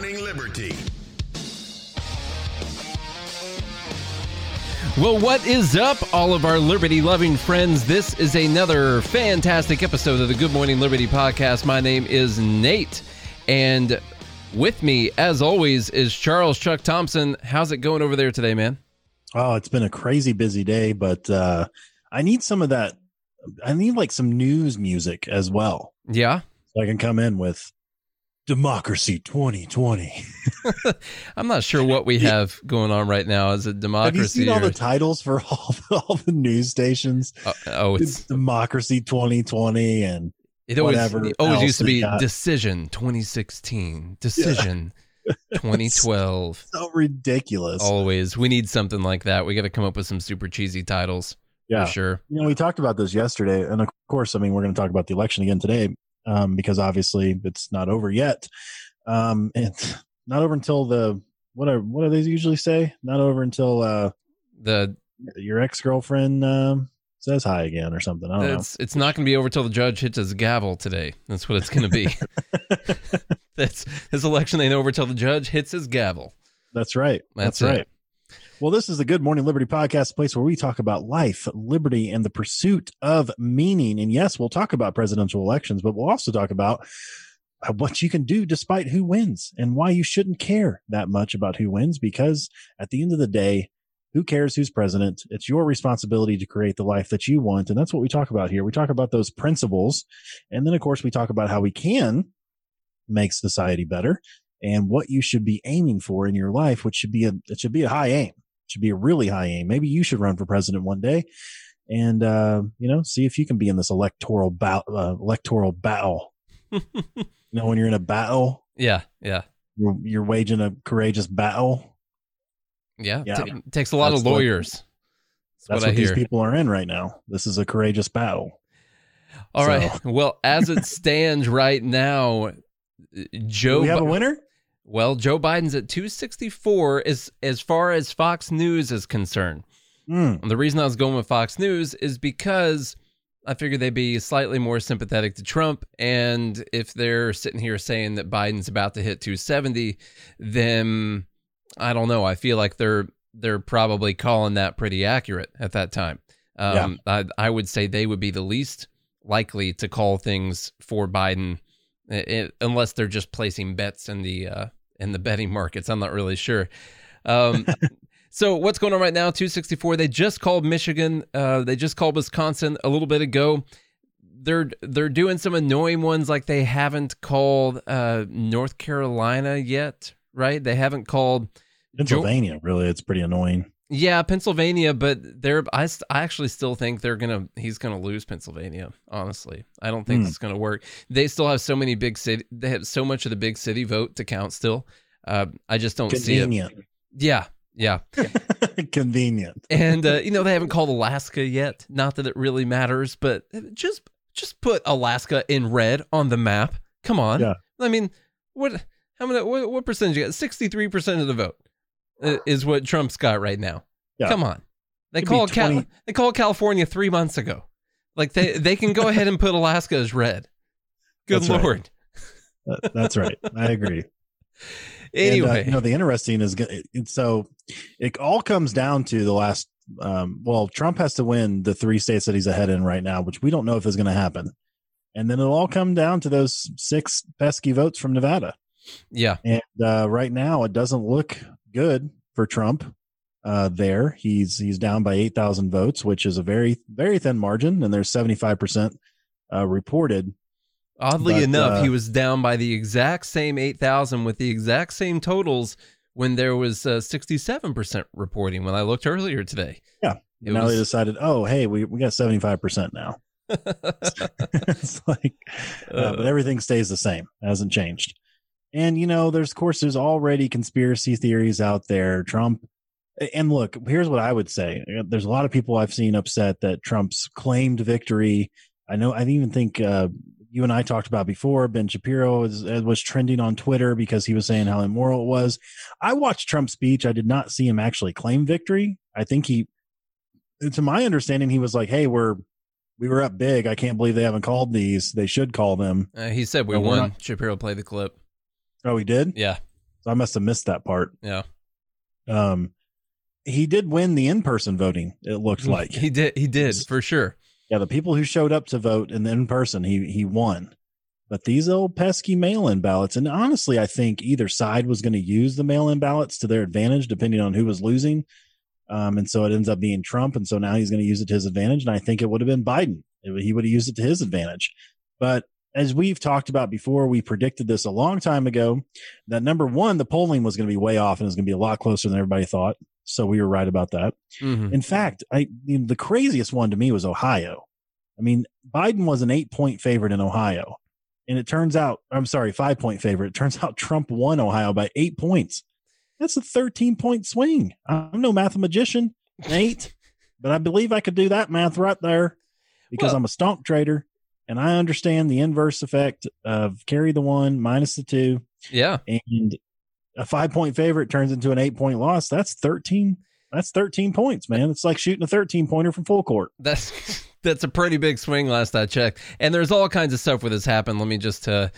Morning Liberty. Well, what is up, all of our liberty loving friends? This is another fantastic episode of the Good Morning Liberty podcast. My name is Nate, and with me, as always, is Charles Chuck Thompson. How's it going over there today, man? Oh, it's been a crazy busy day, but uh, I need some of that. I need like some news music as well. Yeah. So I can come in with Democracy 2020. I'm not sure what we have going on right now. Is it democracy? Have you seen all the titles for all the, all the news stations? oh, oh, It's it's Democracy 2020 and it always whatever it always used to be decision 2016, decision 2012. so ridiculous. Always, we need something like that. We got to come up with some super cheesy titles. yeah. for sure. You know, we talked about this yesterday, and of course, I mean, we're going to talk about the election again today um, because obviously it's not over yet. Um, it's not over until the what are what do they usually say? Not over until uh, The your ex girlfriend um, says hi again or something. I don't it's it's not going to be over till the judge hits his gavel today. That's what it's going to be. That's his election ain't over till the judge hits his gavel. That's right. That's That's, right. Well, this is the Good Morning Liberty podcast, place where we talk about life, liberty, and the pursuit of meaning. And yes, we'll talk about presidential elections, but we'll also talk about uh, what you can do despite who wins and why you shouldn't care that much about who wins because at the end of the day, who cares who's president? It's your responsibility to create the life that you want. And that's what we talk about here. We talk about those principles. And then, of course, we talk about how we can make society better and what you should be aiming for in your life, which should be a, it should be a high aim. Should be a really high aim. Maybe you should run for president one day and, uh, you know, see if you can be in this electoral battle, uh, electoral battle. you know, when you're in a battle, Yeah, yeah, you're, you're waging a courageous battle. yeah. Yeah. Ta- takes a lot That's of what- lawyers. That's, That's what, these people are in right now. This is a courageous battle. All so- right. Well, as it stands right now, Joe. Do we have a winner? Well, Joe Biden's at 264 as as far as Fox News is concerned. And the reason I was going with Fox News is because I figured they'd be slightly more sympathetic to Trump. And if they're sitting here saying that Biden's about to hit 270, then I don't know. I feel like they're they're probably calling that pretty accurate at that time. Um, I, I would say they would be the least likely to call things for Biden, eh, eh, unless they're just placing bets in the uh, in the betting markets. I'm not really sure. Um, so what's going on right now? 264. They just called Michigan. Uh, they just called Wisconsin a little bit ago. They're they're doing some annoying ones like they haven't called uh, North Carolina yet, right? They haven't called Pennsylvania, really, it's pretty annoying. Yeah, Pennsylvania, but they're I, st- I actually still think they're gonna he's gonna lose Pennsylvania. Honestly, I don't think Hmm. it's gonna work. They still have so many big city. They have so much of the big city vote to count still. Uh, I just don't see it. Convenient. Yeah, yeah, Convenient. and uh, you know they haven't called Alaska yet. Not that it really matters, but just just put Alaska in red on the map. Come on. Yeah. I mean, what? How many? What, what percentage? You got sixty three percent of the vote is what Trump's got right now. Yeah. Come on. They Could called Cal- they called California three months ago. Like they they can go ahead and put Alaska as red. Good That's right. lord. That- That's right. I agree. Anyway, And, uh, you know, the interesting is so it all comes down to the last. Um, well, Trump has to win the three states that he's ahead in right now, which we don't know if is going to happen. And then it'll all come down to those six pesky votes from Nevada. yeah, And uh, right now, it doesn't look good for Trump. Uh, there, he's he's down by eight thousand votes, which is a very very thin margin, and there's seventy five percent uh, reported. Oddly But, enough, uh, he was down by the exact same 8,000 with the exact same totals when there was uh, 67% reporting when I looked earlier today. Yeah. It And now they decided, oh, hey, we, we got 75% now. it's like, uh, but everything stays the same, hasn't changed. And, you know, there's, of course, there's already conspiracy theories out there. Trump, and look, here's what I would say. There's a lot of people I've seen upset that Trump's claimed victory. I know, I even think, uh, you and I talked about before. Ben Shapiro was, uh, was trending on Twitter because he was saying how immoral it was. I watched Trump's speech. I did not see him actually claim victory. I think he, to my understanding, he was like, "Hey, we're we were up big. I can't believe they haven't called these. They should call them." Uh, he said we No, won. not- Shapiro played the clip. Oh, he did. Yeah. So I must have missed that part. Yeah. Um, he did win the in-person voting. It looked like he did. He did for sure. Yeah, the people who showed up to vote in the in person, he he won. But these old pesky mail-in ballots, and honestly, I think either side was going to use the mail-in ballots to their advantage, depending on who was losing. Um, and so it ends up being Trump, and so now he's going to use it to his advantage. And I think it would have been Biden; it, he would have used it to his advantage. But as we've talked about before, we predicted this a long time ago that number one, the polling was going to be way off and it was going to be a lot closer than everybody thought. So we were right about that. Mhm. In fact, I you know, the craziest one to me was Ohio. I mean, Biden was an eight point favorite in Ohio. And it turns out, I'm sorry, five point favorite. It turns out Trump won Ohio by eight points. That's a 13 point swing. I'm no mathematician, Nate, but I believe I could do that math right there because Well- I'm a stonk trader and I understand the inverse effect of carry the one minus the two Yeah. and a five point favorite turns into an eight point loss. That's 13. That's 13 points, man. It's like shooting a 13 pointer from full court. That's that's a pretty big swing last I checked. And there's all kinds of stuff with this happen. Let me just uh,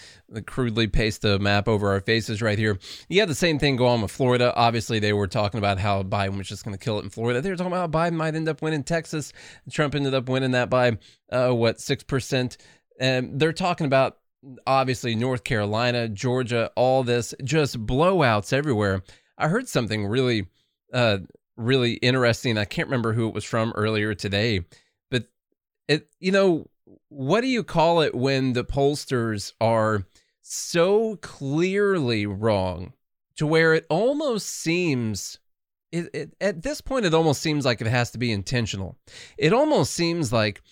crudely paste a map over our faces right here. You had the same thing go on with Florida. Obviously, they were talking about how Biden was just going to kill it in Florida. They were talking about how Biden might end up winning Texas. Trump ended up winning that by uh, what six percent. And they're talking about obviously North Carolina, Georgia, all this just blowouts everywhere. I heard something really, uh, really interesting. I can't remember who it was from earlier today, but it, you know, what do you call it when the pollsters are so clearly wrong to where it almost seems it, it, at this point it almost seems like it has to be intentional it almost seems like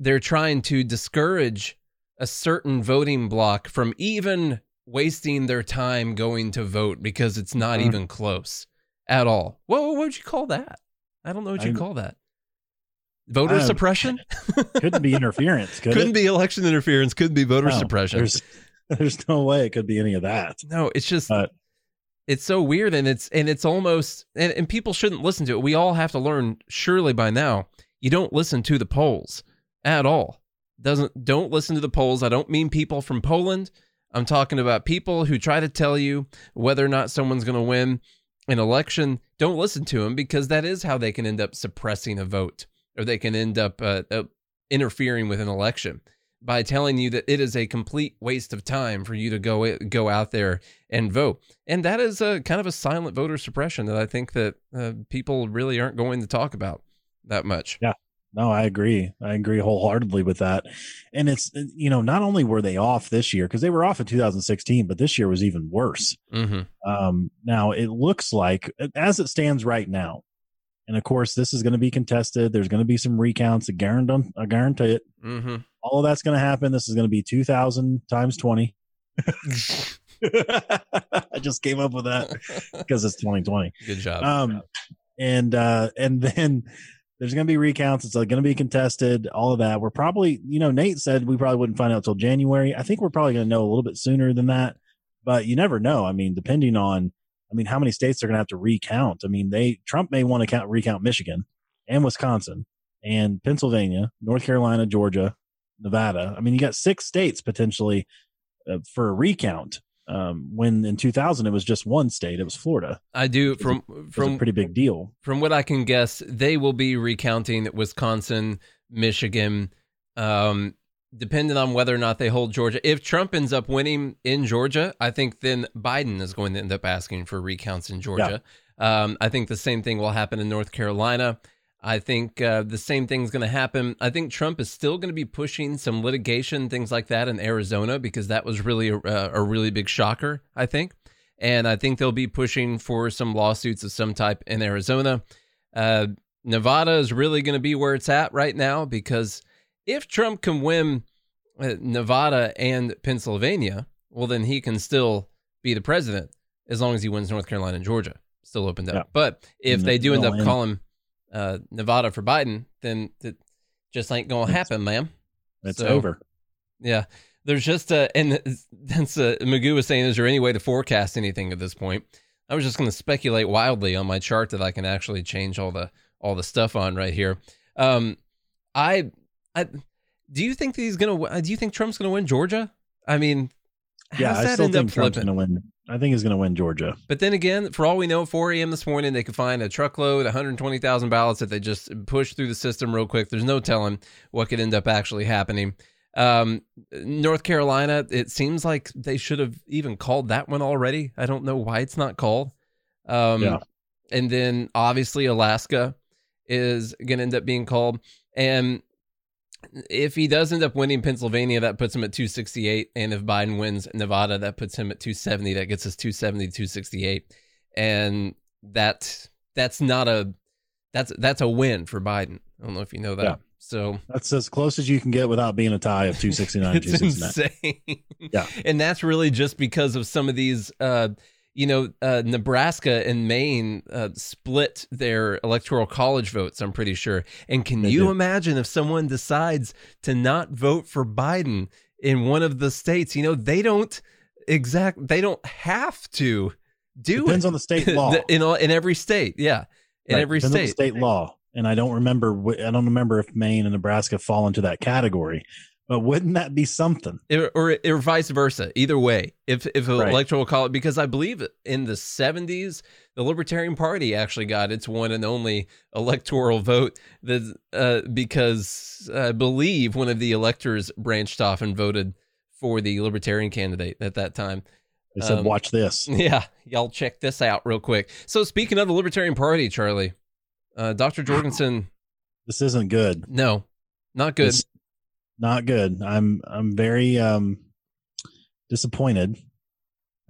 they're trying to discourage a certain voting block from even wasting their time going to vote because it's not Mhm. even close at all what, what would you call that i don't know what you I'm- call that voter Um, suppression Couldn't be interference. Could couldn't it? be election interference Couldn't be voter No, suppression There's, there's no way it could be any of that. No, it's just But- it's so weird and it's and it's almost and, and people shouldn't listen to it. We all have to learn surely by now. You don't listen to the polls at all. Doesn't don't listen to the polls. I don't mean people from Poland. I'm talking about people who try to tell you whether or not someone's going to win an election. Don't listen to them because that is how they can end up suppressing a vote or they can end up uh, uh, interfering with an election by telling you that it is a complete waste of time for you to go go out there and vote. And that is a kind of a silent voter suppression that I think that uh, people really aren't going to talk about that much. No, I agree. I agree wholeheartedly with that. And it's, you know, not only were they off this year, because they were off in 2016, but this year was even worse. hmm Um, now it looks like, as it stands right now, and of course, this is going to be contested. There's going to be some recounts. I guarantee, I guarantee it. hmm All of that's going to happen. This is going to be 2,000 times 20. I just came up with that because it's 2020. Good job. Um, and uh, and then there's going to be recounts. It's going to be contested. All of that. We're probably, you know, Nate said we probably wouldn't find out till January. I think we're probably going to know a little bit sooner than that. But you never know. I mean, depending on, I mean, how many states are going to have to recount. I mean, they Trump may want to count recount Michigan and Wisconsin and Pennsylvania, North Carolina, Georgia, Nevada. I mean, you got six states potentially uh, for a recount. Um, when in 2000 it was just one state, it was Florida. I do it's a- from from pretty big deal. from what I can guess, they will be recounting Wisconsin, Michigan, um, depending on whether or not they hold Georgia. If Trump ends up winning in Georgia, I think then Biden is going to end up asking for recounts in Georgia. Um, I think the same thing will happen in North Carolina. I think uh, the same thing's going to happen. I think Trump is still going to be pushing some litigation, things like that in Arizona, because that was really a, a really big shocker, I think. And I think they'll be pushing for some lawsuits of some type in Arizona. Uh, Nevada is really going to be where it's at right now because if Trump can win uh, Nevada and Pennsylvania, well, then he can still be the president as long as he wins North Carolina and Georgia. Still opened up. Yeah. But if And they do end up calling uh, Nevada for Biden, then it just ain't going to happen, ma'am. It's So- over. Yeah. There's just a and that's uh, Magoo was saying, is there any way to forecast anything at this point? I was just going to speculate wildly on my chart that I can actually change all the all the stuff on right here. Um, I, I, do you think that he's gonna? Do you think Trump's gonna win Georgia? I mean, yeah, I still think Trump's going to win. I think he's going to win Georgia. But then again, for all we know, 4 a.m. this morning, they could find a truckload, 120,000 ballots that they just push through the system real quick. There's no telling what could end up actually happening. Um, North Carolina, it seems like they should have even called that one already. I don't know why it's not called. Um, Yeah. And then obviously Alaska is going to end up being called. And if he does end up winning Pennsylvania, that puts him at 268. And if Biden wins Nevada, that puts him at 270. That gets us 270, 268. And that that's not a that's that's a win for Biden. I don't know if you know that. Yeah. So That's as close as you can get without being a tie of 269, it's 269. insane. Yeah. And that's really just because of some of these uh you know, uh, Nebraska and Maine uh, split their electoral college votes, I'm pretty sure. And can They you do. imagine if someone decides to not vote for Biden in one of the states? You know, they don't exact they don't have to do Depends it. on the state law. in all, in every state, yeah. In Right, every depends on the state. state law. And I don't remember. I don't remember if Maine and Nebraska fall into that category. But wouldn't that be something? or, or, or vice versa. Either way, if if an Right. electoral college, because I believe in the '70s, the Libertarian Party actually got its one and only electoral vote. That uh, because I believe one of the electors branched off and voted for the Libertarian candidate at that time. They said, Um, "Watch this." Yeah, y'all check this out real quick. So speaking of the Libertarian Party, Charlie, uh, Dr. Jorgensen, This isn't good. no, not good. It's not good. I'm I'm very um disappointed.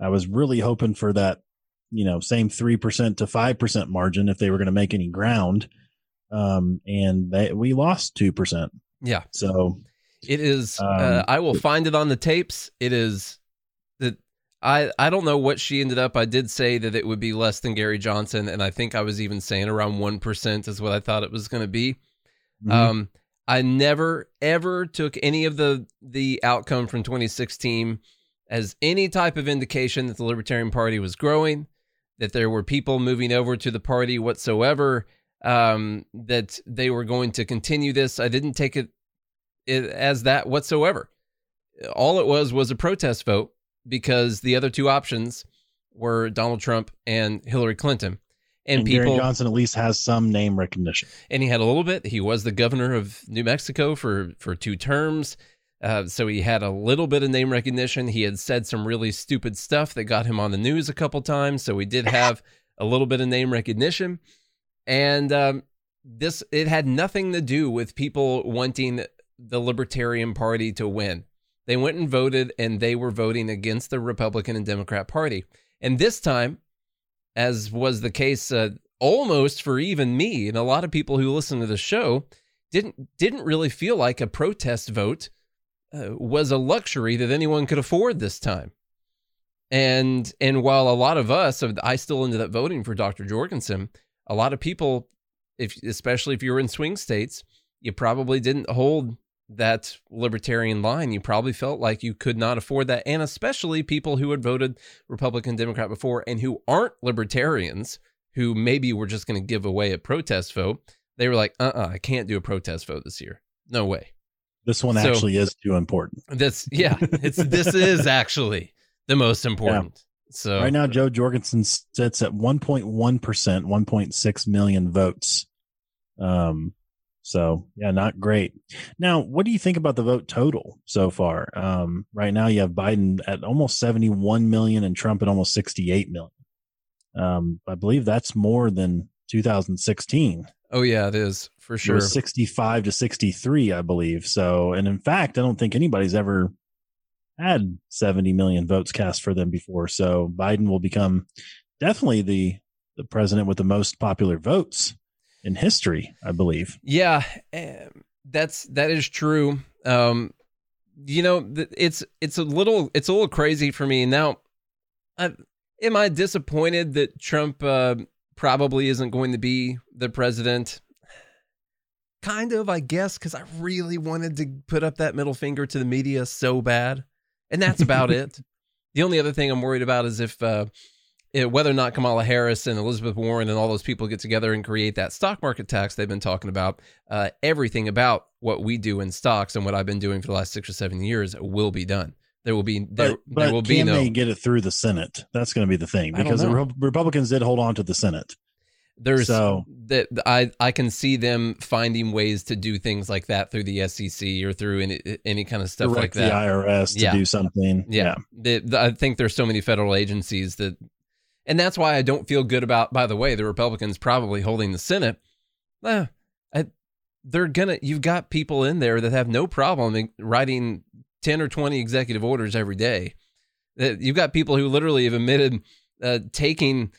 I was really hoping for that, you know, same three percent to five percent margin if they were going to make any ground. Um, and they we lost two percent. yeah, So It is. Um, uh, I will find it on the tapes. It is that I I don't know what she ended up. I did say that it would be less than Gary Johnson, and I think I was even saying around one percent is what I thought it was going to be. mhm. Um, I never ever took any of the the outcome from 2016 as any type of indication that the Libertarian Party was growing, that there were people moving over to the party whatsoever, um, that they were going to continue this. I didn't take it, it as that whatsoever. All it was was a protest vote because the other two options were Donald Trump and Hillary Clinton. And, and people Gary Johnson at least has some name recognition. and he had a little bit. He was the governor of New Mexico for for two terms, uh, so he had a little bit of name recognition. He had said some really stupid stuff that got him on the news a couple times, so he did have a little bit of name recognition. And um, this it had nothing to do with people wanting the Libertarian Party to win. They went and voted, and they were voting against the Republican and Democrat Party. And this time, as was the case uh, almost for even me and a lot of people who listen to the show, didn't didn't really feel like a protest vote uh, was a luxury that anyone could afford this time. And and while a lot of us, I still ended up voting for Dr. Jorgensen. A lot of people, if especially if you were in swing states, you probably didn't hold that libertarian line. You probably felt like you could not afford that, and especially people who had voted Republican, Democrat before, and who aren't libertarians, who maybe were just going to give away a protest vote. They were like, "Uh, uh I can't do a protest vote this year. No way." This one So- actually is too important. This, yeah. It's this is actually the most important. So Right now, Jo Jorgensen sits at 1.1%, 1.6 million votes. Um, so yeah, not great. Now, what do you think about the vote total so far? Um, right now you have Biden at almost 71 million and Trump at almost 68 million. Um, I believe that's more than 2016. oh yeah, it is for sure. 65 to 63, I believe. So, and in fact, I don't think anybody's ever had 70 million votes cast for them before. So Biden will become definitely the, the president with the most popular votes in history, I believe. Yeah, um, that's that is true. Um, you know, it's it's a little it's a little crazy for me now. I, am I disappointed that Trump uh, probably isn't going to be the president? Kind of, I guess, because I really wanted to put up that middle finger to the media so bad, and that's about it. The only other thing I'm worried about is if uh, it, whether or not Kamala Harris and Elizabeth Warren and all those people get together and create that stock market tax they've been talking about, uh, everything about what we do in stocks and what I've been doing for the last six or seven years will be done. There will be there, But, but there will be can no they get it through the Senate? That's going to be the thing because the. Re- Republicans did hold on to the Senate. there's So- that I I can see them finding ways to do things like that through the SEC or through any any kind of stuff like Direct the. IRS to Yeah. do something. Yeah. The, the- I think there's so many federal agencies that, and that's why I don't feel good about. By the way, the Republicans probably holding the Senate. Eh, I, they're gonna. You've got people in there that have no problem writing ten or twenty executive orders every day. That you've got people who literally have admitted uh, taking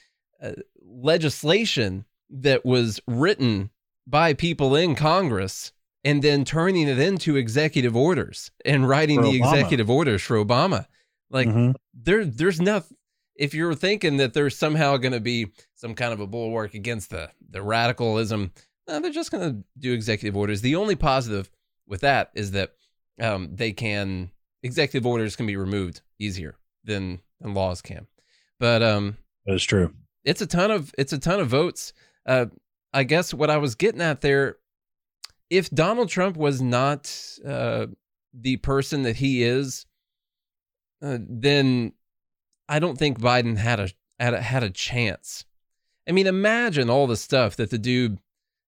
uh, legislation that was written by people in Congress and then turning it into executive orders and writing For the Obama. executive orders for Obama. Like Mhm. there there's nothing if you're thinking that there's somehow going to be some kind of a bulwark against the the radicalism, no, they're just going to do executive orders. The only positive with that is that um, they can executive orders can be removed easier than, than laws can. But um, that is true. it's a ton of it's a ton of votes. Uh, I guess what I was getting at there, if Donald Trump was not uh, the person that he is, uh, then I don't think Biden had a had a, had a chance. I mean, imagine all the stuff that the dude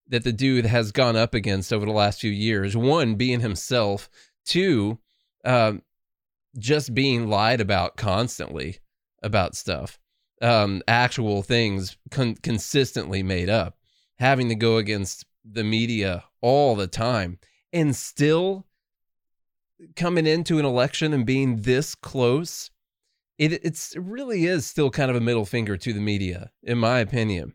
that the dude has gone up against over the last few years. One being himself. Two, um, just being lied about constantly about stuff um, actual things con- consistently made up, having to go against the media all the time, and still coming into an election and being this close. It it's it really is still kind of a middle finger to the media, in my opinion,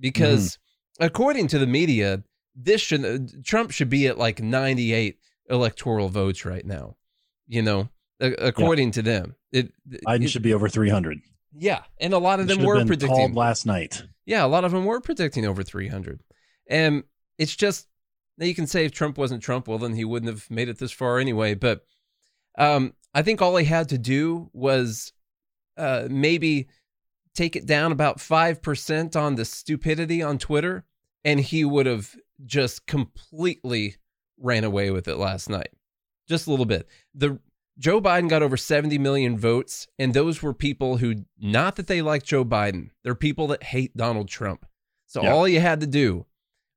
because according to the media, this should uh, Trump should be at like ninety eight electoral votes right now. You know, a- according to them, it, Biden it- should be over 300. yeah, and a lot of It them were predicting. last night. Yeah, a lot of them were predicting over 300. And it's just now you can say if Trump wasn't Trump, well then he wouldn't have made it this far anyway. But um, I think all he had to do was uh, maybe take it down about five percent on the stupidity on Twitter, and he would have just completely ran away with it last night. Just a little bit. The Joe Biden got over 70 million votes, and those were people who, not that they like Joe Biden, they're people that hate Donald Trump. So all you had to do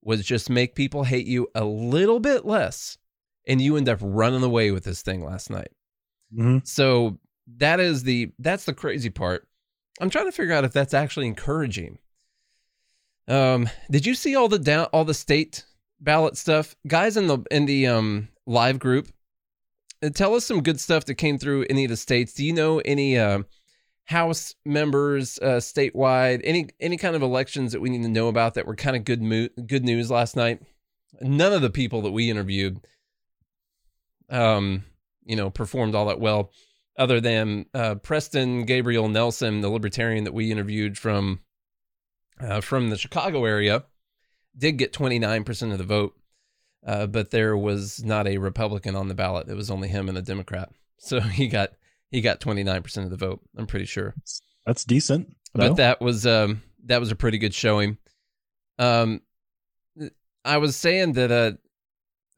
was just make people hate you a little bit less, and you end up running away with this thing last night. Mhm. So that is the that's the crazy part. I'm trying to figure out if that's actually encouraging. Um, did you see all the down all the state ballot stuff, guys in the in the um live group? uh, Tell us some good stuff that came through any of the states. Do you know any uh, House members uh, statewide? Any any kind of elections that we need to know about that were kind of good mo- good news last night? None of the people that we interviewed, um, you know, performed all that well other than uh, Preston Gabriel Nelson, the libertarian that we interviewed from uh, from the Chicago area, did get 29% of the vote, uh, but there was not a Republican on the ballot. It was only him and a Democrat, so he got he got 29% of the vote. I'm pretty sure, That's decent. but that was um, that was a pretty good showing. Um, I was saying that uh,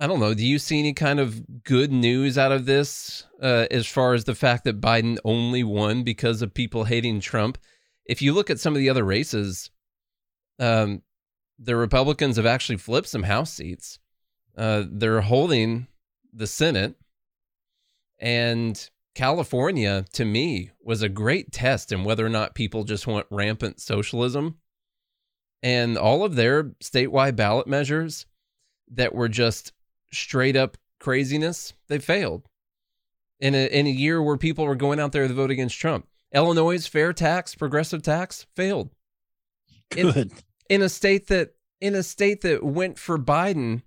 I don't know. Do you see any kind of good news out of this uh, as far as the fact that Biden only won because of people hating Trump? If you look at some of the other races, um, the Republicans have actually flipped some House seats. Uh, they're holding the Senate, and California, to me, was a great test in whether or not people just want rampant socialism. And all of their statewide ballot measures that were just straight up craziness, they failed. In a, in a year where people were going out there to vote against Trump, Illinois' fair tax, progressive tax failed. in- In a state that in a state that went for Biden,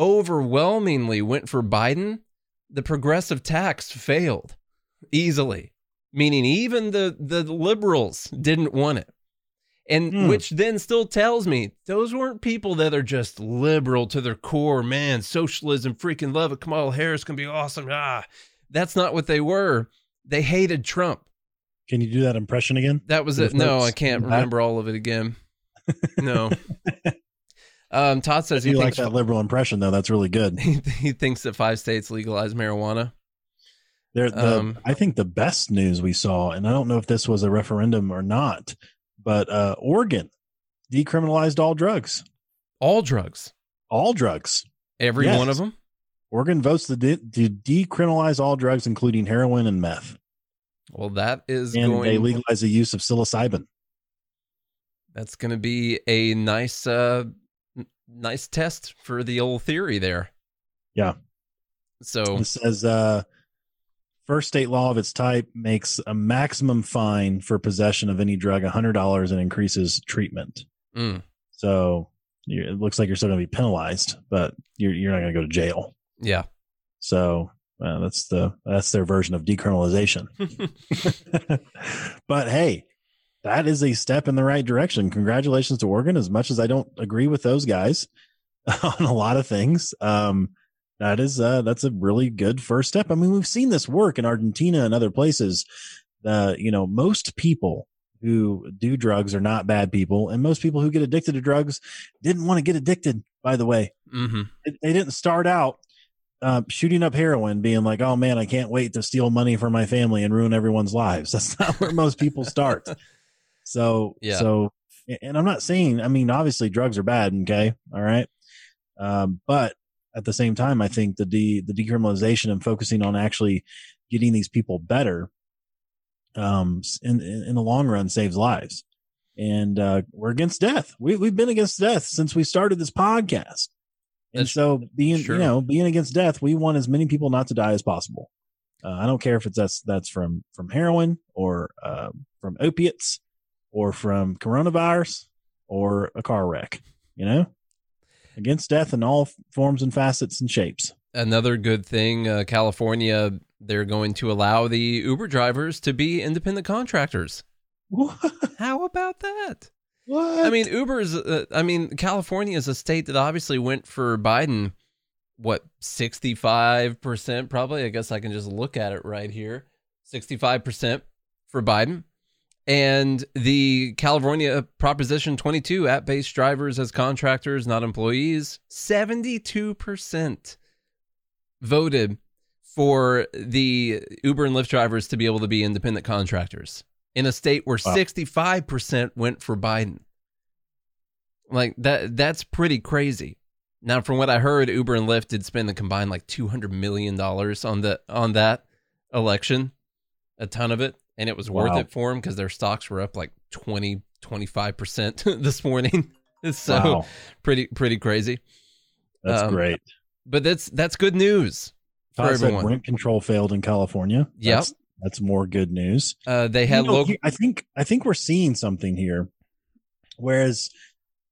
overwhelmingly went for Biden, the progressive tax failed easily. Meaning even the the liberals didn't want it. And Hmm. which then still tells me those weren't people that are just liberal to their core. Man, socialism, freaking love it. Kamala Harris can be awesome. Ah, that's not what they were. They hated Trump. Can you do that impression again? That was it. No, I can't in the back? remember all of it again. No. um, Todd says he you like that liberal impression, though, that's really good. he, he thinks that five states legalize marijuana. There, the, Um, I think the best news we saw, and I don't know if this was a referendum or not, but uh, Oregon decriminalized all drugs, All drugs, all drugs. every Yes. one of them. Oregon votes to, de- to decriminalize all drugs, including heroin and meth, Well, that is and going. they legalize the use of psilocybin. That's going to be a nice, uh, n- nice test for the old theory there. Yeah. So It says uh, first state law of its type makes a maximum fine for possession of any drug $100 and increases treatment. mm, So you it looks like you're still going to be penalized, but you're, you're not going to go to jail. yeah, So uh, that's the that's their version of decriminalization. but hey, that is a step in the right direction. Congratulations to Oregon. As much as I don't agree with those guys on a lot of things, um, that is uh, that's a really good first step. I mean, we've seen this work in Argentina and other places. Uh, you know, most people who do drugs are not bad people, and most people who get addicted to drugs didn't want to get addicted. By the way, hmm it- they didn't start out uh, shooting up heroin, being like, "Oh man, I can't wait to steal money from my family and ruin everyone's lives." That's not where most people start. So, Yeah. so, and I'm not saying, I mean, obviously, drugs are bad. Okay, all right, um, but at the same time, I think the de the decriminalization and focusing on actually getting these people better, um, in in the long run, saves lives. And uh, we're against death. We we've been against death since we started this podcast. And That's so being true. you know being against death, we want as many people not to die as possible. Uh, I don't care if it's that's that's from from heroin or uh, from opiates or from coronavirus or a car wreck. You know, against death in all forms and facets and shapes. Another good thing, uh, California, they're going to allow the Uber drivers to be independent contractors. What? How about that? what? I mean, Uber's. Uh, I mean, California is a state that obviously went for Biden. What sixty-five percent? Probably. I guess I can just look at it right here. Sixty-five percent for Biden, and the California Proposition Twenty-two app-based drivers as contractors, not employees. Seventy-two percent voted for the Uber and Lyft drivers to be able to be independent contractors in a state where Wow. 65% went for Biden. Like that that's pretty crazy. Now from what I heard Uber and Lyft did spend a combined like 200 million dollars on the on that election. A ton of it and it was worth it for them cuz their stocks were up like 20 25% this morning. so wow, pretty pretty crazy. that's um, great. But that's that's good news for Todd everyone. rent control failed in California. Yep. That's, that's more good news. Uh, they You had know, local I think I think we're seeing something here. Whereas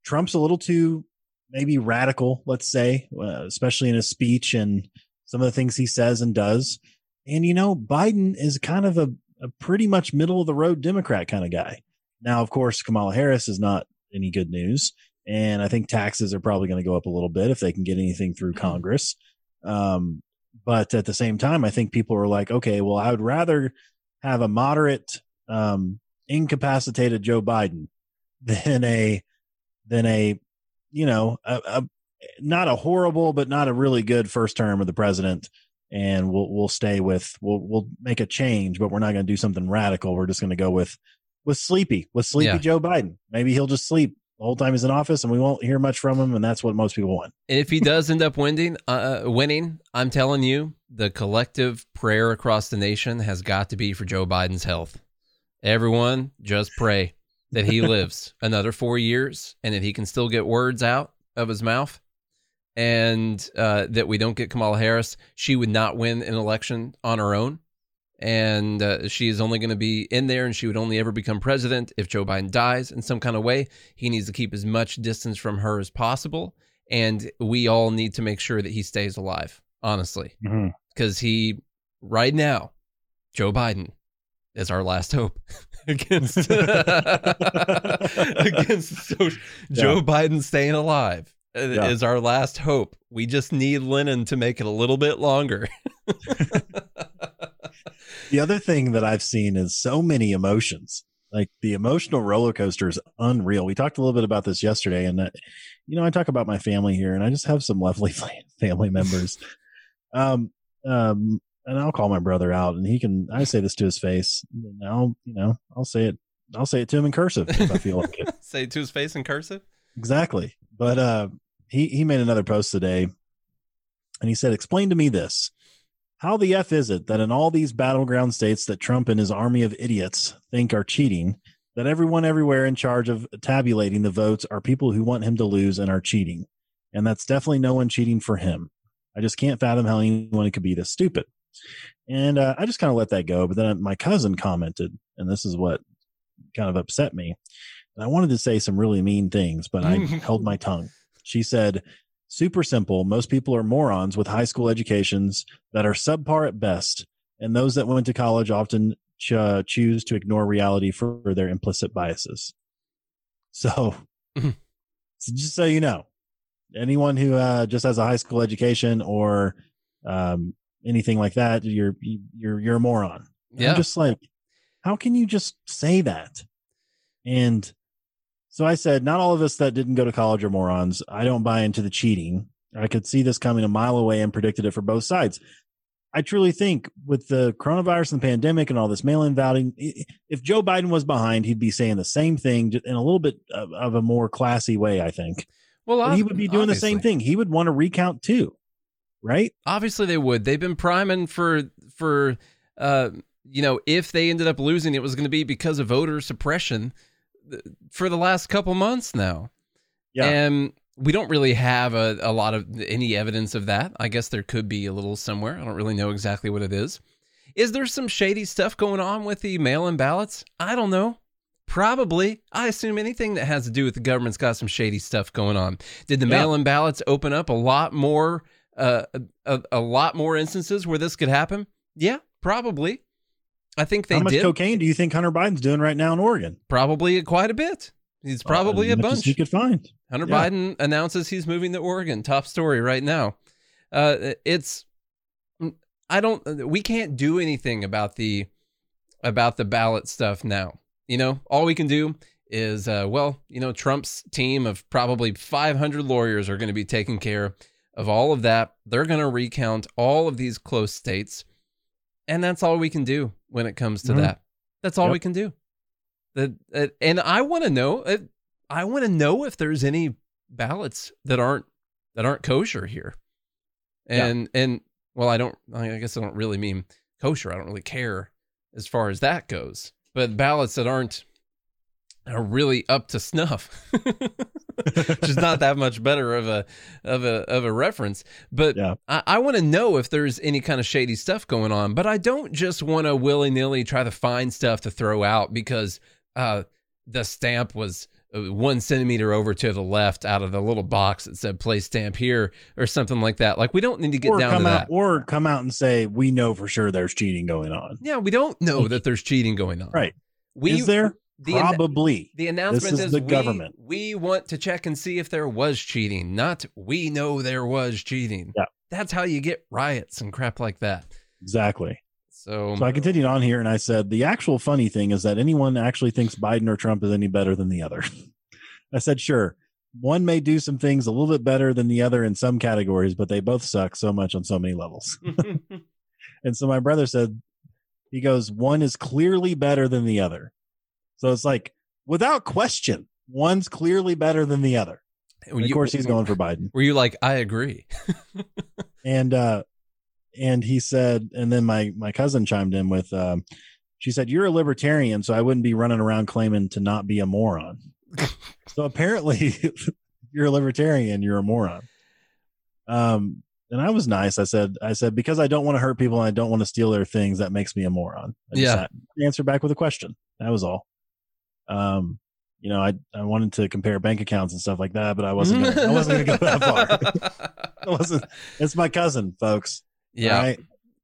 Trump's a little too maybe radical, let's say, uh, especially in his speech and some of the things he says and does. And you know, Biden is kind of a, a pretty much middle of the road Democrat kind of guy. Now, of course, Kamala Harris is not any good news, and I think taxes are probably going to go up a little bit if they can get anything through Congress. Um, but at the same time, I think people are like, okay, well, I would rather have a moderate, um, incapacitated Joe Biden than a than a you know a, a not a horrible but not a really good first term of the president. And we'll we'll stay with we'll we'll make a change, but we're not going to do something radical. We're just going to go with with sleepy with sleepy Yeah. Joe Biden. Maybe he'll just sleep the whole time he's in office, and we won't hear much from him. And that's what most people want. And if he does end up winning, uh, winning, I'm telling you, the collective prayer across the nation has got to be for Joe Biden's health. Everyone, just pray that he lives another four years and that he can still get words out of his mouth, and uh, that we don't get Kamala Harris. She would not win an election on her own, and uh, she is only going to be in there, and she would only ever become president if Joe Biden dies in some kind of way. He needs to keep as much distance from her as possible. And we all need to make sure that he stays alive honestly. Because he right now joe biden is our last hope against against so, joe biden staying alive Yeah. is our last hope we just need lennon to make it a little bit longer The other thing that I've seen is so many emotions. Like the emotional roller coaster is unreal. We talked a little bit about this yesterday, and uh, you know, I talk about my family here, and I just have some lovely family members. Um, um, and I'll call my brother out, and he can. I say this to his face. And I'll, you know, I'll say it. I'll say it to him in cursive if I feel like it. Say it to his face in cursive. Exactly. But uh, he he made another post today, and he said, "Explain to me this: How the f is it that in all these battleground states that Trump and his army of idiots think are cheating, that everyone everywhere in charge of tabulating the votes are people who want him to lose and are cheating, and that's definitely no one cheating for him. I just can't fathom how anyone could be this stupid." And uh, I just kind of let that go. But then my cousin commented, and this is what kind of upset me. And I wanted to say some really mean things, but I held my tongue. She said, super simple. Most people are morons with high school educations that are subpar at best. And those that went to college often ch- uh, choose to ignore reality for their implicit biases. So, so just so you know, anyone who uh, just has a high school education or um, anything like that, you're you're you're a moron. Yeah. I'm just like, how can you just say that? And so I said, not all of us that didn't go to college are morons. I don't buy into the cheating. I could see this coming a mile away and predicted it for both sides. I truly think with the coronavirus and the pandemic and all this mail-in voting, if Joe Biden was behind, he'd be saying the same thing in a little bit of, of a more classy way. I think. Well, he would be doing the same thing. He would want to recount too, right? Obviously, they would. They've been priming for for uh, you know if they ended up losing, it was going to be because of voter suppression for the last couple months now. Yeah. And we don't really have a, a lot of any evidence of that. I guess there could be a little somewhere. I don't really know exactly what it is. Is there some shady stuff going on with the mail in ballots? I don't know. Probably. I assume anything that has to do with the government's got some shady stuff going on. Did the Yeah. mail in ballots open up a lot more uh, a, a lot more instances where this could happen? Yeah, probably. I think they How much did. cocaine do you think Hunter Biden's doing right now in Oregon? Probably quite a bit. He's probably Uh, a as much as bunch. he could find. Hunter Yeah. Biden announces he's moving to Oregon. Top story right now. Uh, it's I don't. We can't do anything about the about the ballot stuff now. You know, all we can do is uh, well, you know, Trump's team of probably 500 lawyers are going to be taking care of all of that. They're going to recount all of these close states, and that's all we can do when it comes to Mhm. that. That's all Yep. we can do. That uh, and I want to know. Uh, I want to know if there's any ballots that aren't that aren't kosher here. Yeah. And and well, I don't. I guess I don't really mean kosher. I don't really care as far as that goes. But ballots that aren't are really up to snuff, which is not that much better of a of a of a reference. But Yeah. I, I want to know if there's any kind of shady stuff going on. But I don't just want to willy nilly try to find stuff to throw out because uh, the stamp was uh, one centimeter over to the left out of the little box that said "place stamp here" or something like that. Like we don't need to get or down to out that. or come out and say we know for sure there's cheating going on. Yeah, we don't know that there's cheating going on. Right. We is there? The an- Probably. the announcement is is, the we, government. We want to check and see if there was cheating, not we know there was cheating. Yeah. That's how you get riots and crap like that. exactly. So, So I continued on here and I said the actual funny thing is that anyone actually thinks Biden or Trump is any better than the other. I said sure. One may do some things a little bit better than the other in some categories, but they both suck so much on so many levels. And so my brother said, he goes, one is clearly better than the other. So it's like, without question, one's clearly better than the other. Of course, he's going for Biden. Were you like, I agree? And, uh, and he said, and then my, my cousin chimed in with, um, she said, you're a libertarian, so I wouldn't be running around claiming to not be a moron. so apparently you're a libertarian, you're a moron. Um, and I was nice. I said, I said, because I don't want to hurt people and I don't want to steal their things, that makes me a moron. I Yeah. answer back with a question. That was all. Um, you know, I, I wanted to compare bank accounts and stuff like that, but I wasn't gonna, I wasn't gonna go that far. I wasn't it's my cousin, folks. yeah. Right?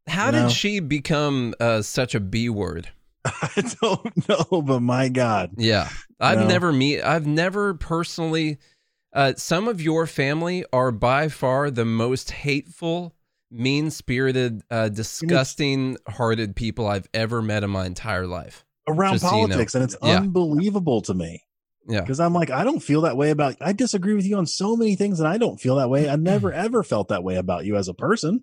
How You did know? she become uh, such a B word? I don't know, but my God. Yeah, I've never meet. I've never personally. Uh, some of your family are by far the most hateful, mean-spirited, uh, disgusting-hearted people I've ever met in my entire life. Around Just so you know. politics, and it's Yeah. unbelievable to me. Yeah. Because I'm like, I don't feel that way about I disagree with you on so many things, and I don't feel that way. I've never ever felt that way about you as a person.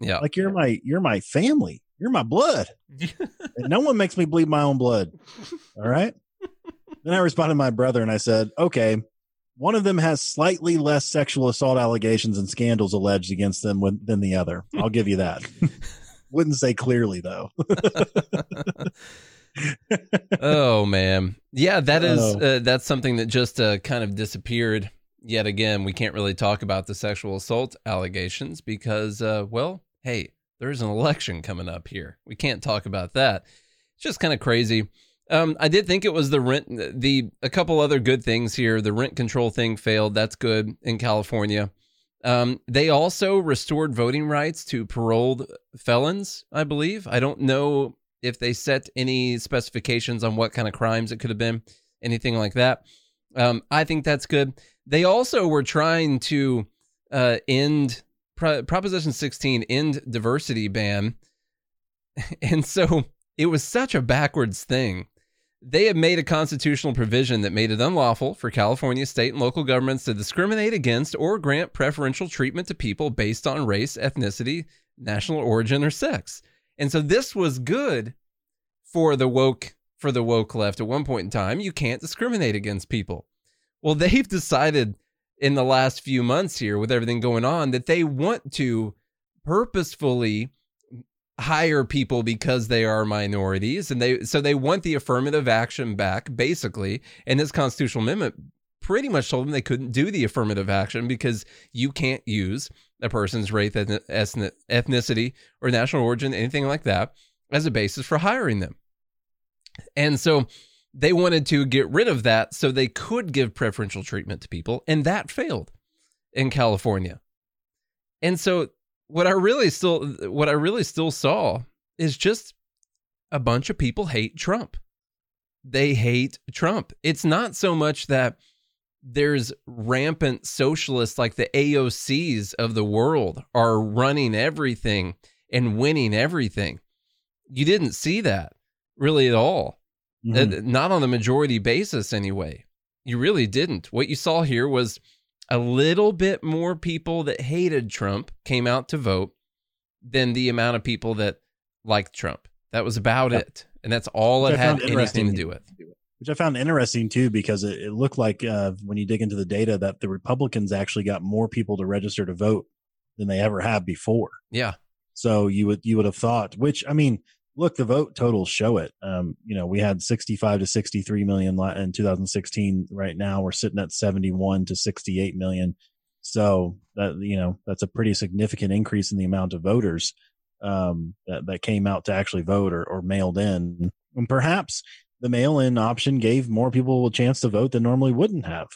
Yeah. Like you're my you're my family. You're my blood. and no one makes me bleed my own blood. All right. then I responded to my brother and I said, okay, one of them has slightly less sexual assault allegations and scandals alleged against them when, than the other. I'll give you that. Wouldn't say clearly though. oh man, yeah, that is Oh. uh, that's something that just uh, kind of disappeared. Yet again, we can't really talk about the sexual assault allegations because, uh, well, hey, there's an election coming up here. We can't talk about that. It's just kind of crazy. Um, I did think it was the rent, the a couple other good things here. The rent control thing failed. That's good in California. Um, they also restored voting rights to paroled felons, I believe. I don't know if they set any specifications on what kind of crimes it could have been, anything like that. Um, I think that's good. They also were trying to uh, end Pro- Proposition 16, end diversity ban. And so it was such a backwards thing. They had made a constitutional provision that made it unlawful for California state and local governments to discriminate against or grant preferential treatment to people based on race, ethnicity, national origin, or sex. And so this was good for the woke for the woke left at one point in time. You can't discriminate against people. Well, they've decided in the last few months here with everything going on that they want to purposefully hire people because they are minorities and they so they want the affirmative action back basically and this constitutional amendment pretty much told them they couldn't do the affirmative action because you can't use a person's race ethnic, ethnicity or national origin anything like that as a basis for hiring them and so they wanted to get rid of that so they could give preferential treatment to people and that failed in California. And so what I really still what I really still saw is just a bunch of people hate Trump. They hate Trump. It's not so much that there's rampant socialists like the AOCs of the world are running everything and winning everything. You didn't see that really at all. Mhm. Uh, not on a majority basis, anyway. You really didn't. What you saw here was a little bit more people that hated Trump came out to vote than the amount of people that liked Trump. That was about Yep. it. And that's all it had anything to do with. Which I found interesting too, because it, it looked like uh, when you dig into the data that the Republicans actually got more people to register to vote than they ever have before. Yeah. So you would you would have thought, which I mean, look, the vote totals show it. Um, you know, we had 65 to 63 million in 2016. Right now, we're sitting at 71 to 68 million. So that you know, that's a pretty significant increase in the amount of voters um, that that came out to actually vote or, or mailed in, and perhaps the mail-in option gave more people a chance to vote than normally wouldn't have.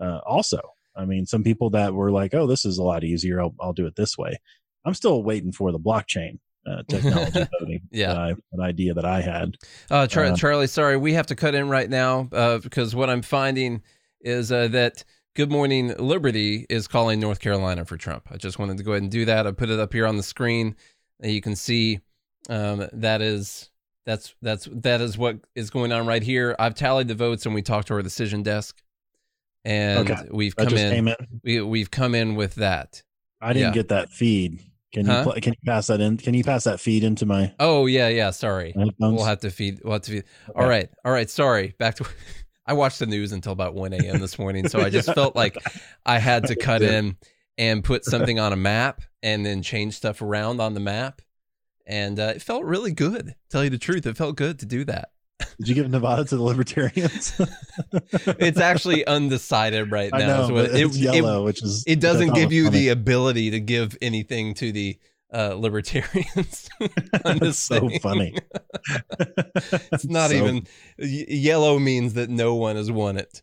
Uh, also, I mean, some people that were like, "Oh, this is a lot easier. I'll, I'll do it this way." I'm still waiting for the blockchain uh, technology voting. Yeah. that I, an idea that I had. Uh, Char- Uh, Charlie, sorry, we have to cut in right now uh, because what I'm finding is uh, that Good Morning Liberty is calling North Carolina for Trump. I just wanted to go ahead and do that. I put it up here on the screen. And you can see um, that is that's that's that is what is going on right here. I've tallied the votes and we talked to our decision desk, and Okay. we've come in. in. We, we've come in with that. I didn't Yeah. get that feed. Can Huh? you pl- can you pass that in? Can you pass that feed into my Oh yeah, yeah. Sorry. We'll have to feed. We'll have to feed. All right, all right. Sorry. Back to. I watched the news until about one a.m. this morning, so I just felt like I had to cut in and put something on a map and then change stuff around on the map, and uh, it felt really good. Tell you the truth, it felt good to do that. Did you give Nevada to the Libertarians? It's actually undecided right now. I know, but it's it, it- yellow, which is it doesn't give you funny. the ability to give anything to the uh, libertarians. That's so funny. it's not So- even yellow means that no one has won it.